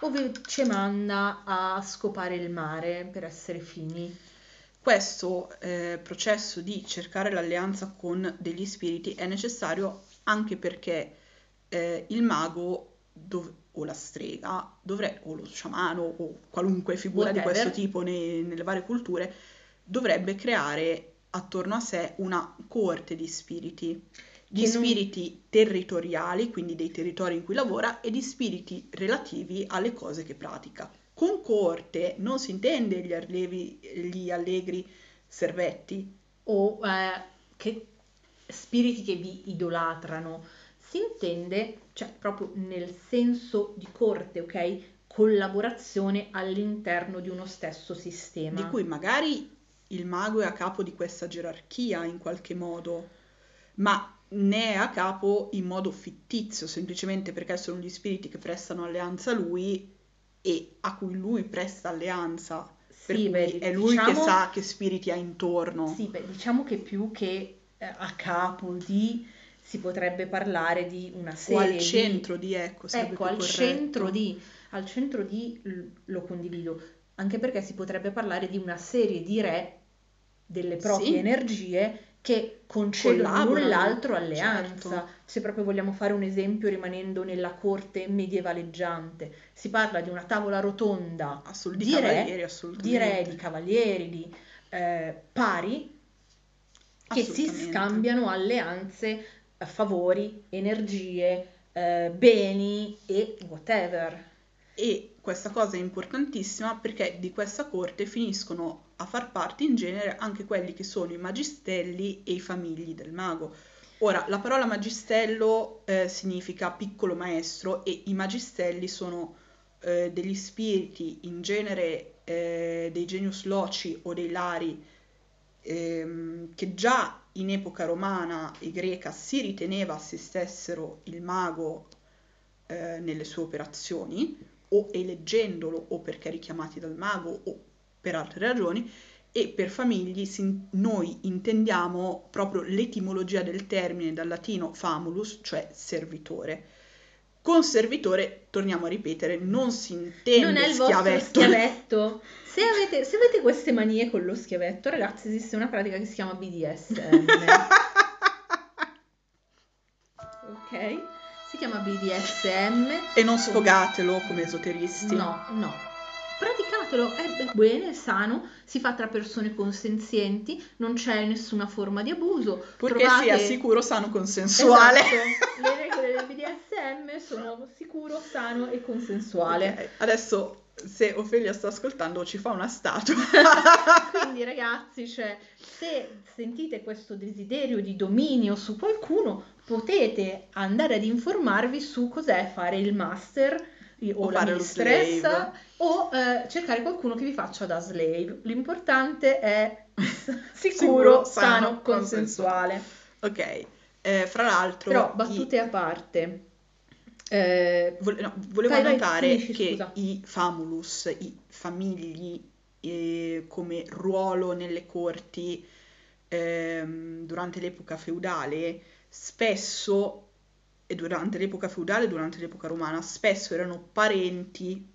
[SPEAKER 2] o vi ci manda a scopare il mare per essere fini.
[SPEAKER 1] Questo eh, processo di cercare l'alleanza con degli spiriti è necessario anche perché eh, il mago dov- o la strega dovrebbe, o lo sciamano o qualunque figura Whatever. di questo tipo nei, nelle varie culture dovrebbe creare attorno a sé una coorte di spiriti di spiriti non... territoriali, quindi dei territori in cui lavora, e di spiriti relativi alle cose che pratica. Con corte non si intende gli, allevi, gli allegri servetti.
[SPEAKER 2] O eh, che spiriti che vi idolatrano. Si intende, cioè proprio nel senso di corte, ok? Collaborazione all'interno di uno stesso sistema.
[SPEAKER 1] Di cui magari il mago è a capo di questa gerarchia in qualche modo, ma ne è a capo in modo fittizio, semplicemente perché sono gli spiriti che prestano alleanza a lui e a cui lui presta alleanza. Sì, beh, è lui diciamo, che sa che spiriti ha intorno.
[SPEAKER 2] Sì, beh, diciamo che più che eh, a capo di si potrebbe parlare di una serie
[SPEAKER 1] o al centro di, di ecco,
[SPEAKER 2] ecco al centro di al centro di lo condivido anche perché si potrebbe parlare di una serie di re delle proprie sì. energie che concedono l'un l'altro alleanza. Certo. Se proprio vogliamo fare un esempio rimanendo nella corte medievaleggiante, si parla di una tavola rotonda
[SPEAKER 1] Assolut- di, re,
[SPEAKER 2] di re, di cavalieri, di eh, pari che si scambiano alleanze eh, favori, energie, eh, beni e whatever.
[SPEAKER 1] E questa cosa è importantissima perché di questa corte finiscono a far parte in genere anche quelli che sono i magistelli e i famigli del mago. Ora, la parola magistello eh, significa piccolo maestro e i magistelli sono eh, degli spiriti, in genere eh, dei genius loci o dei lari, ehm, che già in epoca romana e greca si riteneva assistessero il mago eh, nelle sue operazioni, o eleggendolo o perché richiamati dal mago o per altre ragioni, e per famigli noi intendiamo proprio l'etimologia del termine dal latino famulus, cioè servitore. Con servitore, torniamo a ripetere, non si intende
[SPEAKER 2] non è il
[SPEAKER 1] schiavetto.
[SPEAKER 2] schiavetto. Se avete, se avete queste manie con lo schiavetto, ragazzi, esiste una pratica che si chiama BDSM. ok? Si chiama BDSM.
[SPEAKER 1] E non sfogatelo come esoteristi.
[SPEAKER 2] No, no. Praticatelo, è bene, è sano, si fa tra persone consenzienti, non c'è nessuna forma di abuso.
[SPEAKER 1] Purché Trovate... sia sicuro, sano, consensuale.
[SPEAKER 2] Esatto. Le regole del BDSM sono sicuro, sano e consensuale.
[SPEAKER 1] Okay. Adesso se Ofelia sta ascoltando ci fa una statua.
[SPEAKER 2] Quindi ragazzi, cioè, se sentite questo desiderio di dominio su qualcuno, potete andare ad informarvi su cos'è fare il master o, o la mistress o eh, cercare qualcuno che vi faccia da slave. L'importante è sicuro, sicuro sano, consensuale.
[SPEAKER 1] Ok, eh, fra l'altro...
[SPEAKER 2] Però battute i... a parte.
[SPEAKER 1] Eh, Vole- no, volevo vai, annotare vai, finisci, che scusa. i famulus, i famigli eh, come ruolo nelle corti ehm, durante l'epoca feudale spesso e durante l'epoca feudale durante l'epoca romana spesso erano parenti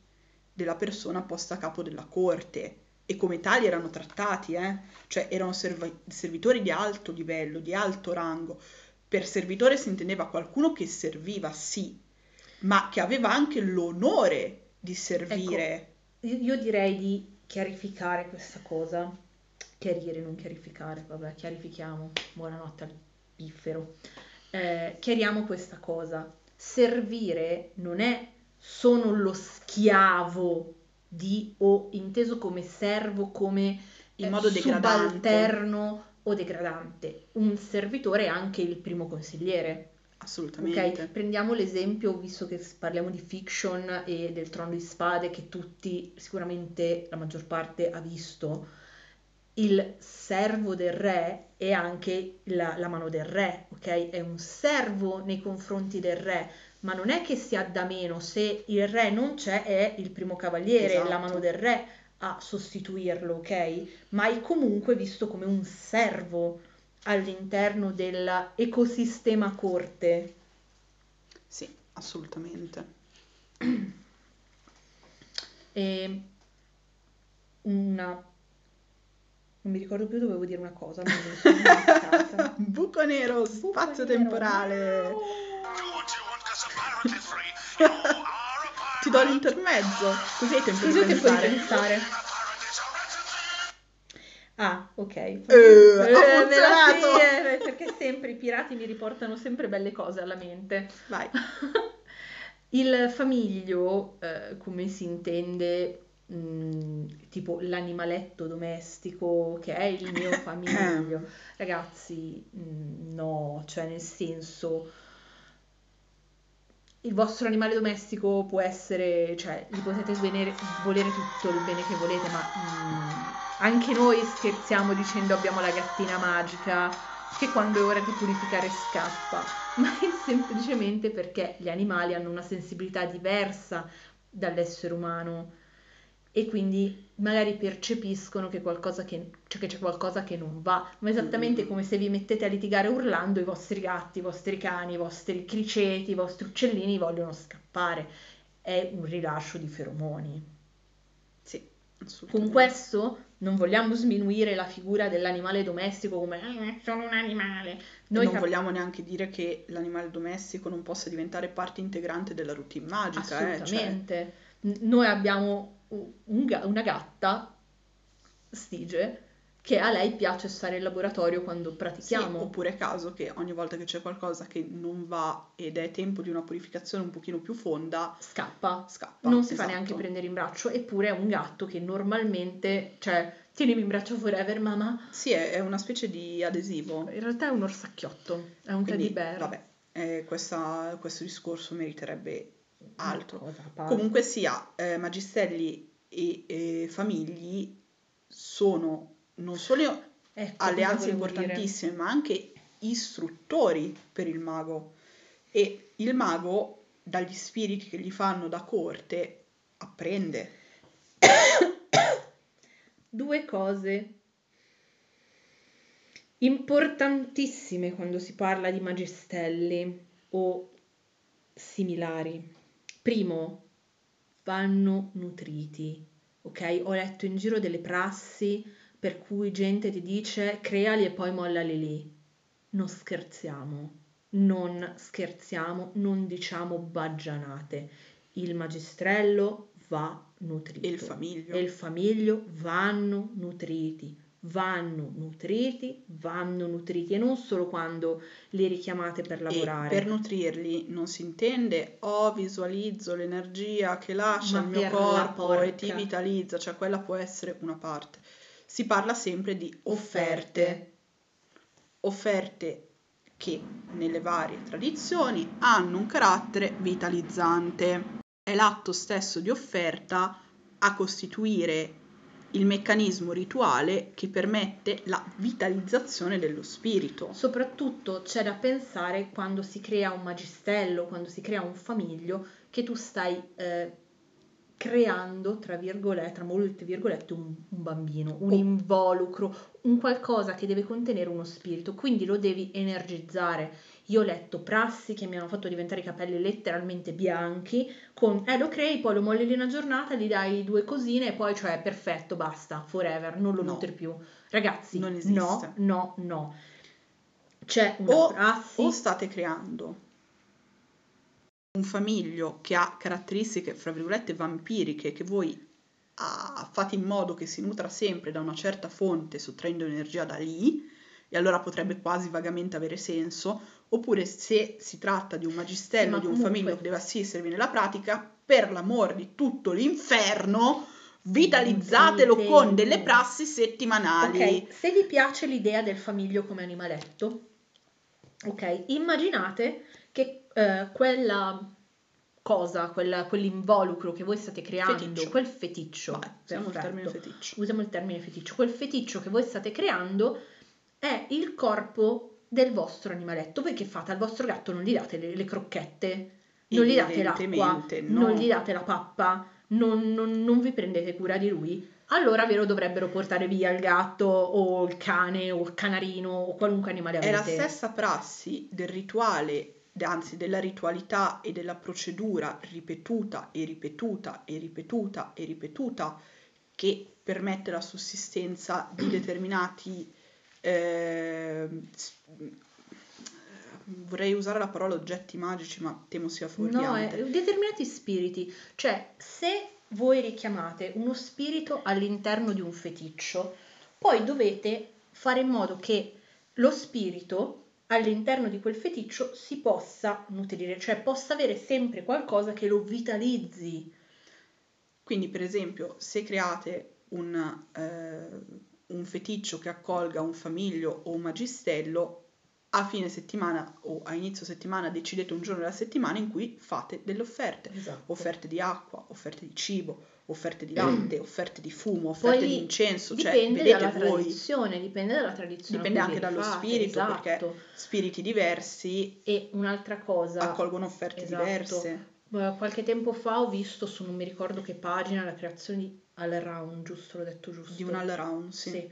[SPEAKER 1] della persona posta a capo della corte e come tali erano trattati, eh? cioè erano serv- servitori di alto livello, di alto rango. Per servitore si intendeva qualcuno che serviva, sì, ma che aveva anche l'onore di servire.
[SPEAKER 2] Ecco, io direi di chiarificare questa cosa. Chiarire, non chiarificare, vabbè, chiarifichiamo. Buonanotte al piffero. Eh, chiariamo questa cosa. Servire non è sono lo schiavo di o inteso come servo, come in eh, modo subalterno o degradante. Un servitore è anche il primo consigliere
[SPEAKER 1] Assolutamente.
[SPEAKER 2] Ok, prendiamo l'esempio, visto che parliamo di fiction e del trono di spade, che tutti, sicuramente la maggior parte ha visto, il servo del re è anche la, la, mano del re, ok? È un servo nei confronti del re, ma non è che sia da meno, se il re non c'è è il primo cavaliere, esatto. la mano del re a sostituirlo, ok? Ma è comunque visto come un servo all'interno dell'ecosistema corte.
[SPEAKER 1] Sì, assolutamente.
[SPEAKER 2] E una... Non mi ricordo più, dovevo dire una cosa, ma
[SPEAKER 1] sono Buco nero, Buco spazio nero. temporale. No. Ti do l'intermezzo, così hai tempo
[SPEAKER 2] così
[SPEAKER 1] di pensare.
[SPEAKER 2] Tempo di pensare. Ah, ok.
[SPEAKER 1] Eh, eh, ha funzionato!
[SPEAKER 2] Eh, perché sempre i pirati mi riportano sempre belle cose alla mente.
[SPEAKER 1] Vai.
[SPEAKER 2] Il famiglio, eh, come si intende, mh, tipo l'animaletto domestico che è il mio famiglio. Ragazzi, mh, no, cioè nel senso il vostro animale domestico può essere, cioè, gli potete svenere, volere tutto il bene che volete, ma mm, anche noi scherziamo dicendo abbiamo la gattina magica che quando è ora di purificare scappa, ma è semplicemente perché gli animali hanno una sensibilità diversa dall'essere umano e quindi magari percepiscono che, che, cioè che c'è qualcosa che non va, ma esattamente come se vi mettete a litigare urlando i vostri gatti, i vostri cani, i vostri criceti, i vostri uccellini vogliono scappare. È un rilascio di feromoni.
[SPEAKER 1] Sì,
[SPEAKER 2] Con questo non vogliamo sminuire la figura dell'animale domestico come eh, sono un animale.
[SPEAKER 1] Noi non cap- vogliamo neanche dire che l'animale domestico non possa diventare parte integrante della routine magica.
[SPEAKER 2] Assolutamente.
[SPEAKER 1] Eh,
[SPEAKER 2] cioè... Noi abbiamo un, una gatta, Stige, che a lei piace stare in laboratorio quando
[SPEAKER 1] Sì,
[SPEAKER 2] pratichiamo.
[SPEAKER 1] oppure è caso che ogni volta che c'è qualcosa che non va ed è tempo di una purificazione un pochino più fonda,
[SPEAKER 2] Scappa.
[SPEAKER 1] scappa.
[SPEAKER 2] Non si fa
[SPEAKER 1] esatto.
[SPEAKER 2] neanche prendere in braccio, eppure è un gatto che normalmente, cioè, tienimi in braccio forever, mamma.
[SPEAKER 1] Sì, è, è una specie di adesivo.
[SPEAKER 2] In realtà è un orsacchiotto, è un
[SPEAKER 1] Quindi,
[SPEAKER 2] teddy bear.
[SPEAKER 1] vabbè, eh, questa- questo discorso meriterebbe altro. Comunque sia, eh, magistelli e eh, famigli sono non solo
[SPEAKER 2] Ecco,
[SPEAKER 1] alleanze
[SPEAKER 2] volevo dire.
[SPEAKER 1] importantissime, ma anche istruttori per il mago. E il mago, dagli spiriti che gli fanno da corte, apprende.
[SPEAKER 2] Due cose importantissime quando si parla di magistelli o similari. Primo, vanno nutriti, ok? Ho letto in giro delle prassi per cui gente ti dice creali e poi mollali lì. Non scherziamo, non scherziamo, non diciamo baggianate. Il magistrello va nutrito.
[SPEAKER 1] E il famiglio.
[SPEAKER 2] E il famiglio vanno nutriti, vanno nutriti, vanno nutriti e non solo quando li richiamate per
[SPEAKER 1] E
[SPEAKER 2] lavorare.
[SPEAKER 1] per nutrirli non si intende, oh visualizzo l'energia che lascia
[SPEAKER 2] Ma
[SPEAKER 1] il mio corpo e ti vitalizza, cioè quella può essere una parte. Si parla sempre di offerte, offerte che nelle varie tradizioni hanno un carattere vitalizzante. È l'atto stesso di offerta a costituire il meccanismo rituale che permette la vitalizzazione dello spirito.
[SPEAKER 2] Soprattutto c'è da pensare quando si crea un magistello, quando si crea un famiglio, che tu stai eh, creando, tra virgolette, tra molte virgolette, un, un bambino, un
[SPEAKER 1] Oh.
[SPEAKER 2] involucro, un qualcosa che deve contenere uno spirito, quindi lo devi energizzare. Io ho letto prassi che mi hanno fatto diventare i capelli letteralmente bianchi, con eh lo crei, poi lo molli lì una giornata, gli dai due cosine e poi cioè perfetto, basta, forever, non lo
[SPEAKER 1] No.
[SPEAKER 2] nutri più. Ragazzi,
[SPEAKER 1] Non esiste.
[SPEAKER 2] no, no, no. C'è una
[SPEAKER 1] o,
[SPEAKER 2] prassi
[SPEAKER 1] o state creando un famiglio che ha caratteristiche, fra virgolette, vampiriche, che voi ah, fate in modo che si nutra sempre da una certa fonte, sottraendo energia da lì, e allora potrebbe quasi vagamente avere senso, oppure se si tratta di un
[SPEAKER 2] Sì,
[SPEAKER 1] magistello,
[SPEAKER 2] ma
[SPEAKER 1] di un
[SPEAKER 2] comunque-
[SPEAKER 1] famiglio che deve assistervi nella pratica, per l'amore di tutto l'inferno, vitalizzatelo
[SPEAKER 2] Nutritelo.
[SPEAKER 1] con delle prassi settimanali.
[SPEAKER 2] Ok, se vi piace l'idea del famiglio come animaletto, ok, immaginate che eh, quella cosa, quella- quell'involucro che voi state creando,
[SPEAKER 1] Feticcio.
[SPEAKER 2] quel feticcio,
[SPEAKER 1] usiamo il termine feticcio.
[SPEAKER 2] usiamo il termine feticcio, quel feticcio che voi state creando è il corpo del vostro animaletto. Voi che fate? Al vostro gatto non gli date le, le crocchette, non gli date l'acqua,
[SPEAKER 1] no.
[SPEAKER 2] non gli date la pappa, non, non- non vi prendete cura di lui. Allora ve lo dovrebbero portare via il gatto o il cane o il canarino o qualunque animale
[SPEAKER 1] È la
[SPEAKER 2] avete.
[SPEAKER 1] stessa prassi del rituale, anzi della ritualità e della procedura ripetuta e ripetuta e ripetuta e ripetuta che permette la sussistenza di determinati s- vorrei usare la parola oggetti magici, ma temo sia
[SPEAKER 2] No,
[SPEAKER 1] fuorviante.
[SPEAKER 2] è determinati spiriti. Cioè, se voi richiamate uno spirito all'interno di un feticcio, poi dovete fare in modo che lo spirito all'interno di quel feticcio si possa nutrire, cioè possa avere sempre qualcosa che lo vitalizzi.
[SPEAKER 1] Quindi, per esempio, se create un, eh, un feticcio che accolga un famiglio o un magistello, a fine settimana o a inizio settimana decidete un giorno della settimana in cui fate delle offerte.
[SPEAKER 2] Esatto.
[SPEAKER 1] Offerte di acqua, offerte di cibo, offerte di latte, offerte di fumo, offerte
[SPEAKER 2] Poi
[SPEAKER 1] di incenso, cioè
[SPEAKER 2] dipende
[SPEAKER 1] vedete
[SPEAKER 2] dalla
[SPEAKER 1] voi,
[SPEAKER 2] tradizione, dipende dalla tradizione.
[SPEAKER 1] dipende anche dallo
[SPEAKER 2] rifate,
[SPEAKER 1] spirito,
[SPEAKER 2] esatto.
[SPEAKER 1] perché spiriti diversi
[SPEAKER 2] E un'altra cosa,
[SPEAKER 1] accolgono offerte
[SPEAKER 2] esatto.
[SPEAKER 1] diverse.
[SPEAKER 2] Eh, Qualche tempo fa ho visto su non mi ricordo che pagina la creazione di All Around, giusto? L'ho detto giusto?
[SPEAKER 1] Di un all around, sì.
[SPEAKER 2] Sì.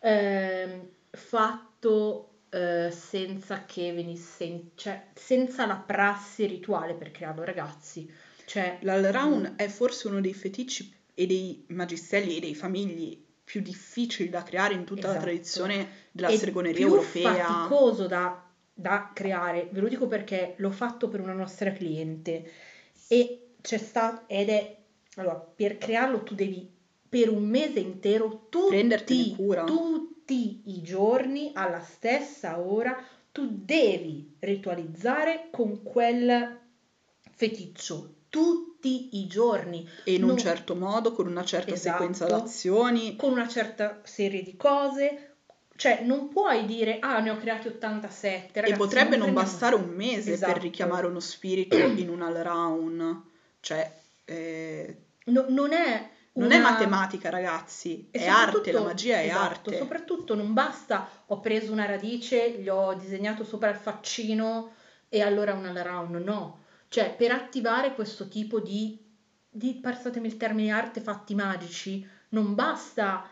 [SPEAKER 2] Ehm, fatto eh, senza che venisse, in- cioè senza la prassi rituale per crearlo, ragazzi. Cioè,
[SPEAKER 1] L'all-round è forse uno dei feticci e dei magistelli e dei famigli più difficili da creare in tutta la
[SPEAKER 2] Esatto.
[SPEAKER 1] tradizione della
[SPEAKER 2] è
[SPEAKER 1] stregoneria europea.
[SPEAKER 2] faticoso da, da creare, ve lo dico perché l'ho fatto per una nostra cliente e c'è stato ed è allora per crearlo tu devi per un mese intero tutti,
[SPEAKER 1] cura.
[SPEAKER 2] tutti i giorni alla stessa ora tu devi ritualizzare con quel feticcio tutti i giorni
[SPEAKER 1] E in un
[SPEAKER 2] Non-
[SPEAKER 1] certo modo, con una certa
[SPEAKER 2] Esatto.
[SPEAKER 1] sequenza d'azioni.
[SPEAKER 2] con una certa serie di cose cioè non puoi dire ah ne ho creati 87
[SPEAKER 1] E
[SPEAKER 2] ragazzi,
[SPEAKER 1] potrebbe non
[SPEAKER 2] prendiamo-
[SPEAKER 1] bastare un mese
[SPEAKER 2] Esatto.
[SPEAKER 1] per richiamare uno spirito in un all round. Cioè, eh,
[SPEAKER 2] No- non è
[SPEAKER 1] non è matematica, ragazzi,
[SPEAKER 2] E
[SPEAKER 1] è arte, la magia è
[SPEAKER 2] esatto,
[SPEAKER 1] arte.
[SPEAKER 2] Soprattutto non basta ho preso una radice, gli ho disegnato sopra il faccino e allora un all round, no. Cioè, per attivare questo tipo di, di passatemi il termine, artefatti magici, non basta,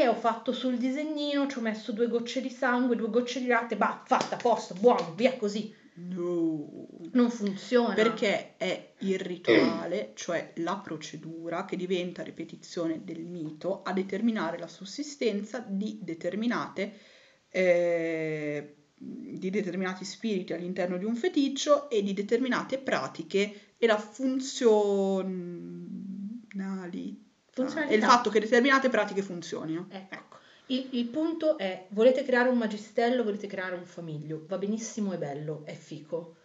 [SPEAKER 2] eh, ho fatto sul disegnino, ci ho messo due gocce di sangue, due gocce di latte, bah, fatta, posto, buono, via così.
[SPEAKER 1] No.
[SPEAKER 2] Non funziona.
[SPEAKER 1] Perché è il rituale, cioè la procedura che diventa ripetizione del mito a determinare la sussistenza di determinate eh, di determinati spiriti all'interno di un feticcio e di determinate pratiche e la Funzionalità. E il fatto che determinate pratiche funzionino.
[SPEAKER 2] Ecco. Il, il punto è, volete creare un magistello, volete creare un famiglio, va benissimo, è bello, è fico,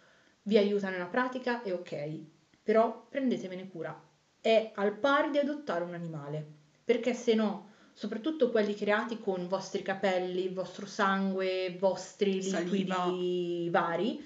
[SPEAKER 2] vi aiuta nella pratica, è ok, però prendetevene cura, è al pari di adottare un animale, perché se no, soprattutto quelli creati con vostri capelli, vostro sangue, vostri
[SPEAKER 1] Saliva.
[SPEAKER 2] liquidi vari,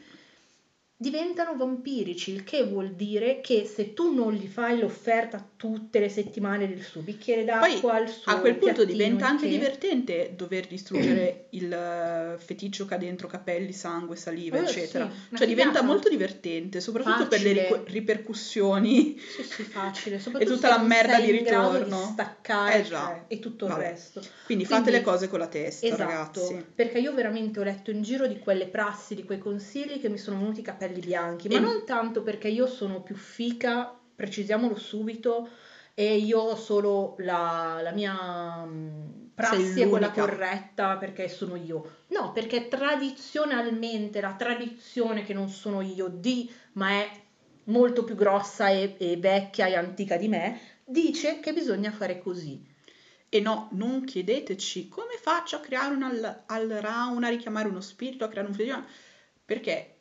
[SPEAKER 2] diventano vampirici, il che vuol dire che se tu non gli fai l'offerta tutte le settimane del suo bicchiere d'acqua, il suo
[SPEAKER 1] A quel punto diventa anche
[SPEAKER 2] che-
[SPEAKER 1] divertente dover distruggere il eh, feticcio che ha dentro capelli, sangue, saliva,
[SPEAKER 2] Eh,
[SPEAKER 1] eccetera.
[SPEAKER 2] sì,
[SPEAKER 1] cioè diventa
[SPEAKER 2] figata.
[SPEAKER 1] molto divertente, soprattutto per le
[SPEAKER 2] Facile.
[SPEAKER 1] ripercussioni.
[SPEAKER 2] Sì, sì, facile. Soprattutto
[SPEAKER 1] tutta la merda di ritorno.
[SPEAKER 2] Di staccare
[SPEAKER 1] Eh
[SPEAKER 2] cioè, e tutto il
[SPEAKER 1] Vabbè.
[SPEAKER 2] resto.
[SPEAKER 1] Quindi fate
[SPEAKER 2] Quindi-
[SPEAKER 1] le cose con la testa,
[SPEAKER 2] Esatto,
[SPEAKER 1] ragazzi.
[SPEAKER 2] perché io veramente ho letto in giro di quelle prassi, di quei consigli che mi sono venuti i capelli bianchi, ma
[SPEAKER 1] E-
[SPEAKER 2] non tanto perché io sono più fica, precisiamolo subito, e io ho solo la, la mia mh, prassi è quella corretta perché sono io. No, perché tradizionalmente la tradizione che non sono io di, ma è molto più grossa e, e vecchia e antica di me, dice che bisogna fare così.
[SPEAKER 1] E no, non chiedeteci come faccio a creare un all, all round, a richiamare uno spirito, a creare un feticcio, perché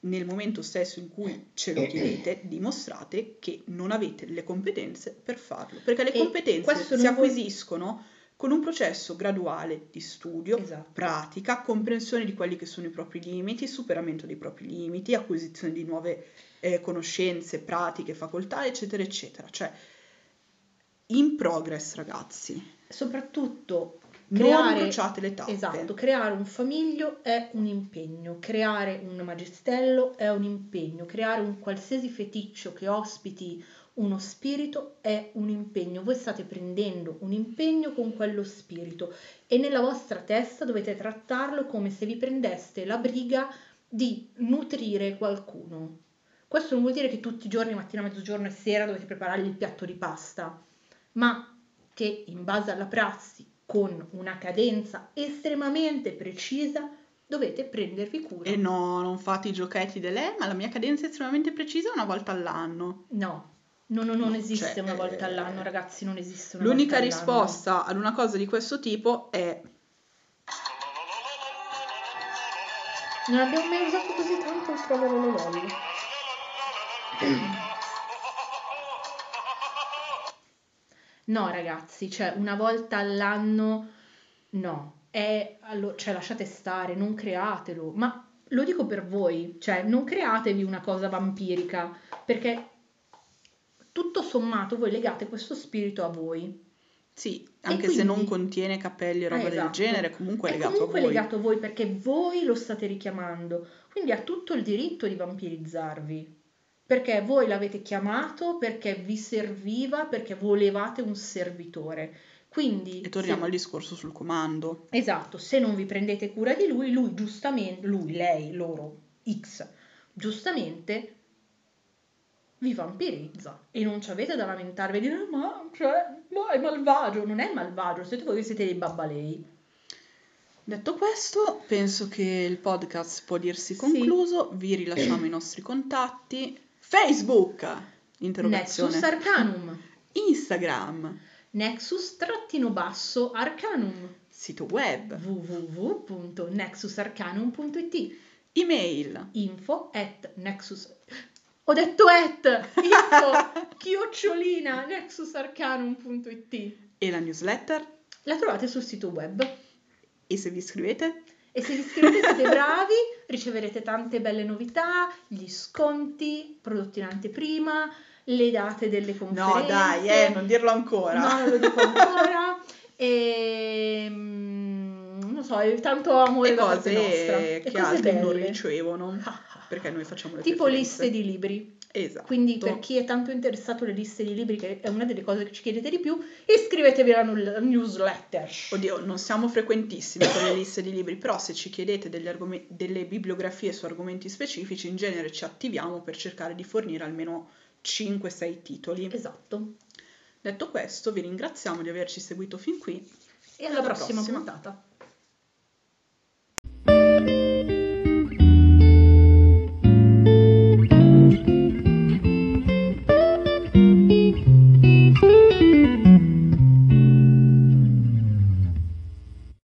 [SPEAKER 1] nel momento stesso in cui ce lo chiedete, dimostrate che non avete le competenze per farlo, perché le
[SPEAKER 2] E
[SPEAKER 1] competenze si acquisiscono con un processo graduale di studio,
[SPEAKER 2] Esatto.
[SPEAKER 1] pratica, comprensione di quelli che sono i propri limiti, superamento dei propri limiti, acquisizione di nuove eh, conoscenze, pratiche, facoltà, eccetera, eccetera. Cioè, in progress, ragazzi.
[SPEAKER 2] Soprattutto
[SPEAKER 1] Non
[SPEAKER 2] creare,
[SPEAKER 1] bruciate le tappe.
[SPEAKER 2] esatto, creare un famiglio è un impegno, creare un magistello è un impegno, creare un qualsiasi feticcio che ospiti uno spirito è un impegno. Voi state prendendo un impegno con quello spirito e nella vostra testa dovete trattarlo come se vi prendeste la briga di nutrire qualcuno. Questo non vuol dire che tutti i giorni, mattina, mezzogiorno e sera dovete preparargli il piatto di pasta, ma che in base alla prassi, con una cadenza estremamente precisa, dovete prendervi cura.
[SPEAKER 1] E no, non fate i giochetti delle, ma la mia cadenza è estremamente precisa una volta all'anno.
[SPEAKER 2] No, no, no, non
[SPEAKER 1] No,
[SPEAKER 2] esiste
[SPEAKER 1] cioè,
[SPEAKER 2] una volta
[SPEAKER 1] eh,
[SPEAKER 2] all'anno, ragazzi, non esiste una
[SPEAKER 1] L'unica
[SPEAKER 2] volta all'anno.
[SPEAKER 1] risposta ad una cosa di questo tipo è
[SPEAKER 2] Non abbiamo mai usato così tanto il trollololol. No, ragazzi, cioè una volta all'anno no. È, allo- cioè lasciate stare, non createlo. Ma lo dico per voi, cioè non createvi una cosa vampirica, perché tutto sommato voi legate questo spirito a voi.
[SPEAKER 1] sì, anche se
[SPEAKER 2] quindi-
[SPEAKER 1] non contiene capelli o roba del
[SPEAKER 2] esatto.
[SPEAKER 1] genere, comunque è
[SPEAKER 2] È
[SPEAKER 1] legato
[SPEAKER 2] comunque
[SPEAKER 1] a voi.
[SPEAKER 2] legato a voi perché voi lo state richiamando, quindi ha tutto il diritto di vampirizzarvi. Perché voi l'avete chiamato, perché vi serviva, perché volevate un servitore. Quindi,
[SPEAKER 1] E torniamo
[SPEAKER 2] se-
[SPEAKER 1] al discorso sul comando.
[SPEAKER 2] esatto, se non vi prendete cura di lui, lui giustamente, lui, lei, loro, X, giustamente vi vampirizza e non ci avete da lamentarvi e dire ma, cioè, ma è malvagio, non è malvagio, siete voi che siete dei babbalei.
[SPEAKER 1] Detto questo, penso che il podcast può dirsi
[SPEAKER 2] Sì.
[SPEAKER 1] concluso. Vi rilasciamo i nostri contatti. Facebook! Interrogazione.
[SPEAKER 2] Nexus Arcanum.
[SPEAKER 1] Instagram.
[SPEAKER 2] nexus-arcanum
[SPEAKER 1] Sito web,
[SPEAKER 2] www.nexusarcanum.it
[SPEAKER 1] email,
[SPEAKER 2] info at nexus ho detto at info chiocciolina nexusarcanum.it
[SPEAKER 1] e la newsletter.
[SPEAKER 2] la trovate sul sito web
[SPEAKER 1] E se vi iscrivete?
[SPEAKER 2] E se vi iscrivete siete bravi riceverete tante belle novità gli sconti prodotti in anteprima le date delle conferenze
[SPEAKER 1] No, dai, eh, non dirlo ancora.
[SPEAKER 2] no non lo dico ancora e mm, non so è tanto amore
[SPEAKER 1] e
[SPEAKER 2] da parte nostra
[SPEAKER 1] cose
[SPEAKER 2] e
[SPEAKER 1] che
[SPEAKER 2] cose
[SPEAKER 1] altri non
[SPEAKER 2] belle.
[SPEAKER 1] ricevono, perché noi facciamo le
[SPEAKER 2] tipo
[SPEAKER 1] preferenze.
[SPEAKER 2] liste di libri
[SPEAKER 1] Esatto.
[SPEAKER 2] Quindi per chi è tanto interessato alle liste di libri, che è una delle cose che ci chiedete di più, iscrivetevi alla newsletter.
[SPEAKER 1] Oddio, non siamo frequentissimi con le liste di libri, però se ci chiedete degli argome- delle bibliografie su argomenti specifici, in genere ci attiviamo per cercare di fornire almeno 5-6 titoli.
[SPEAKER 2] Esatto.
[SPEAKER 1] Detto questo, vi ringraziamo di averci seguito fin qui.
[SPEAKER 2] E alla,
[SPEAKER 1] Alla
[SPEAKER 2] prossima
[SPEAKER 1] prossima.
[SPEAKER 2] puntata.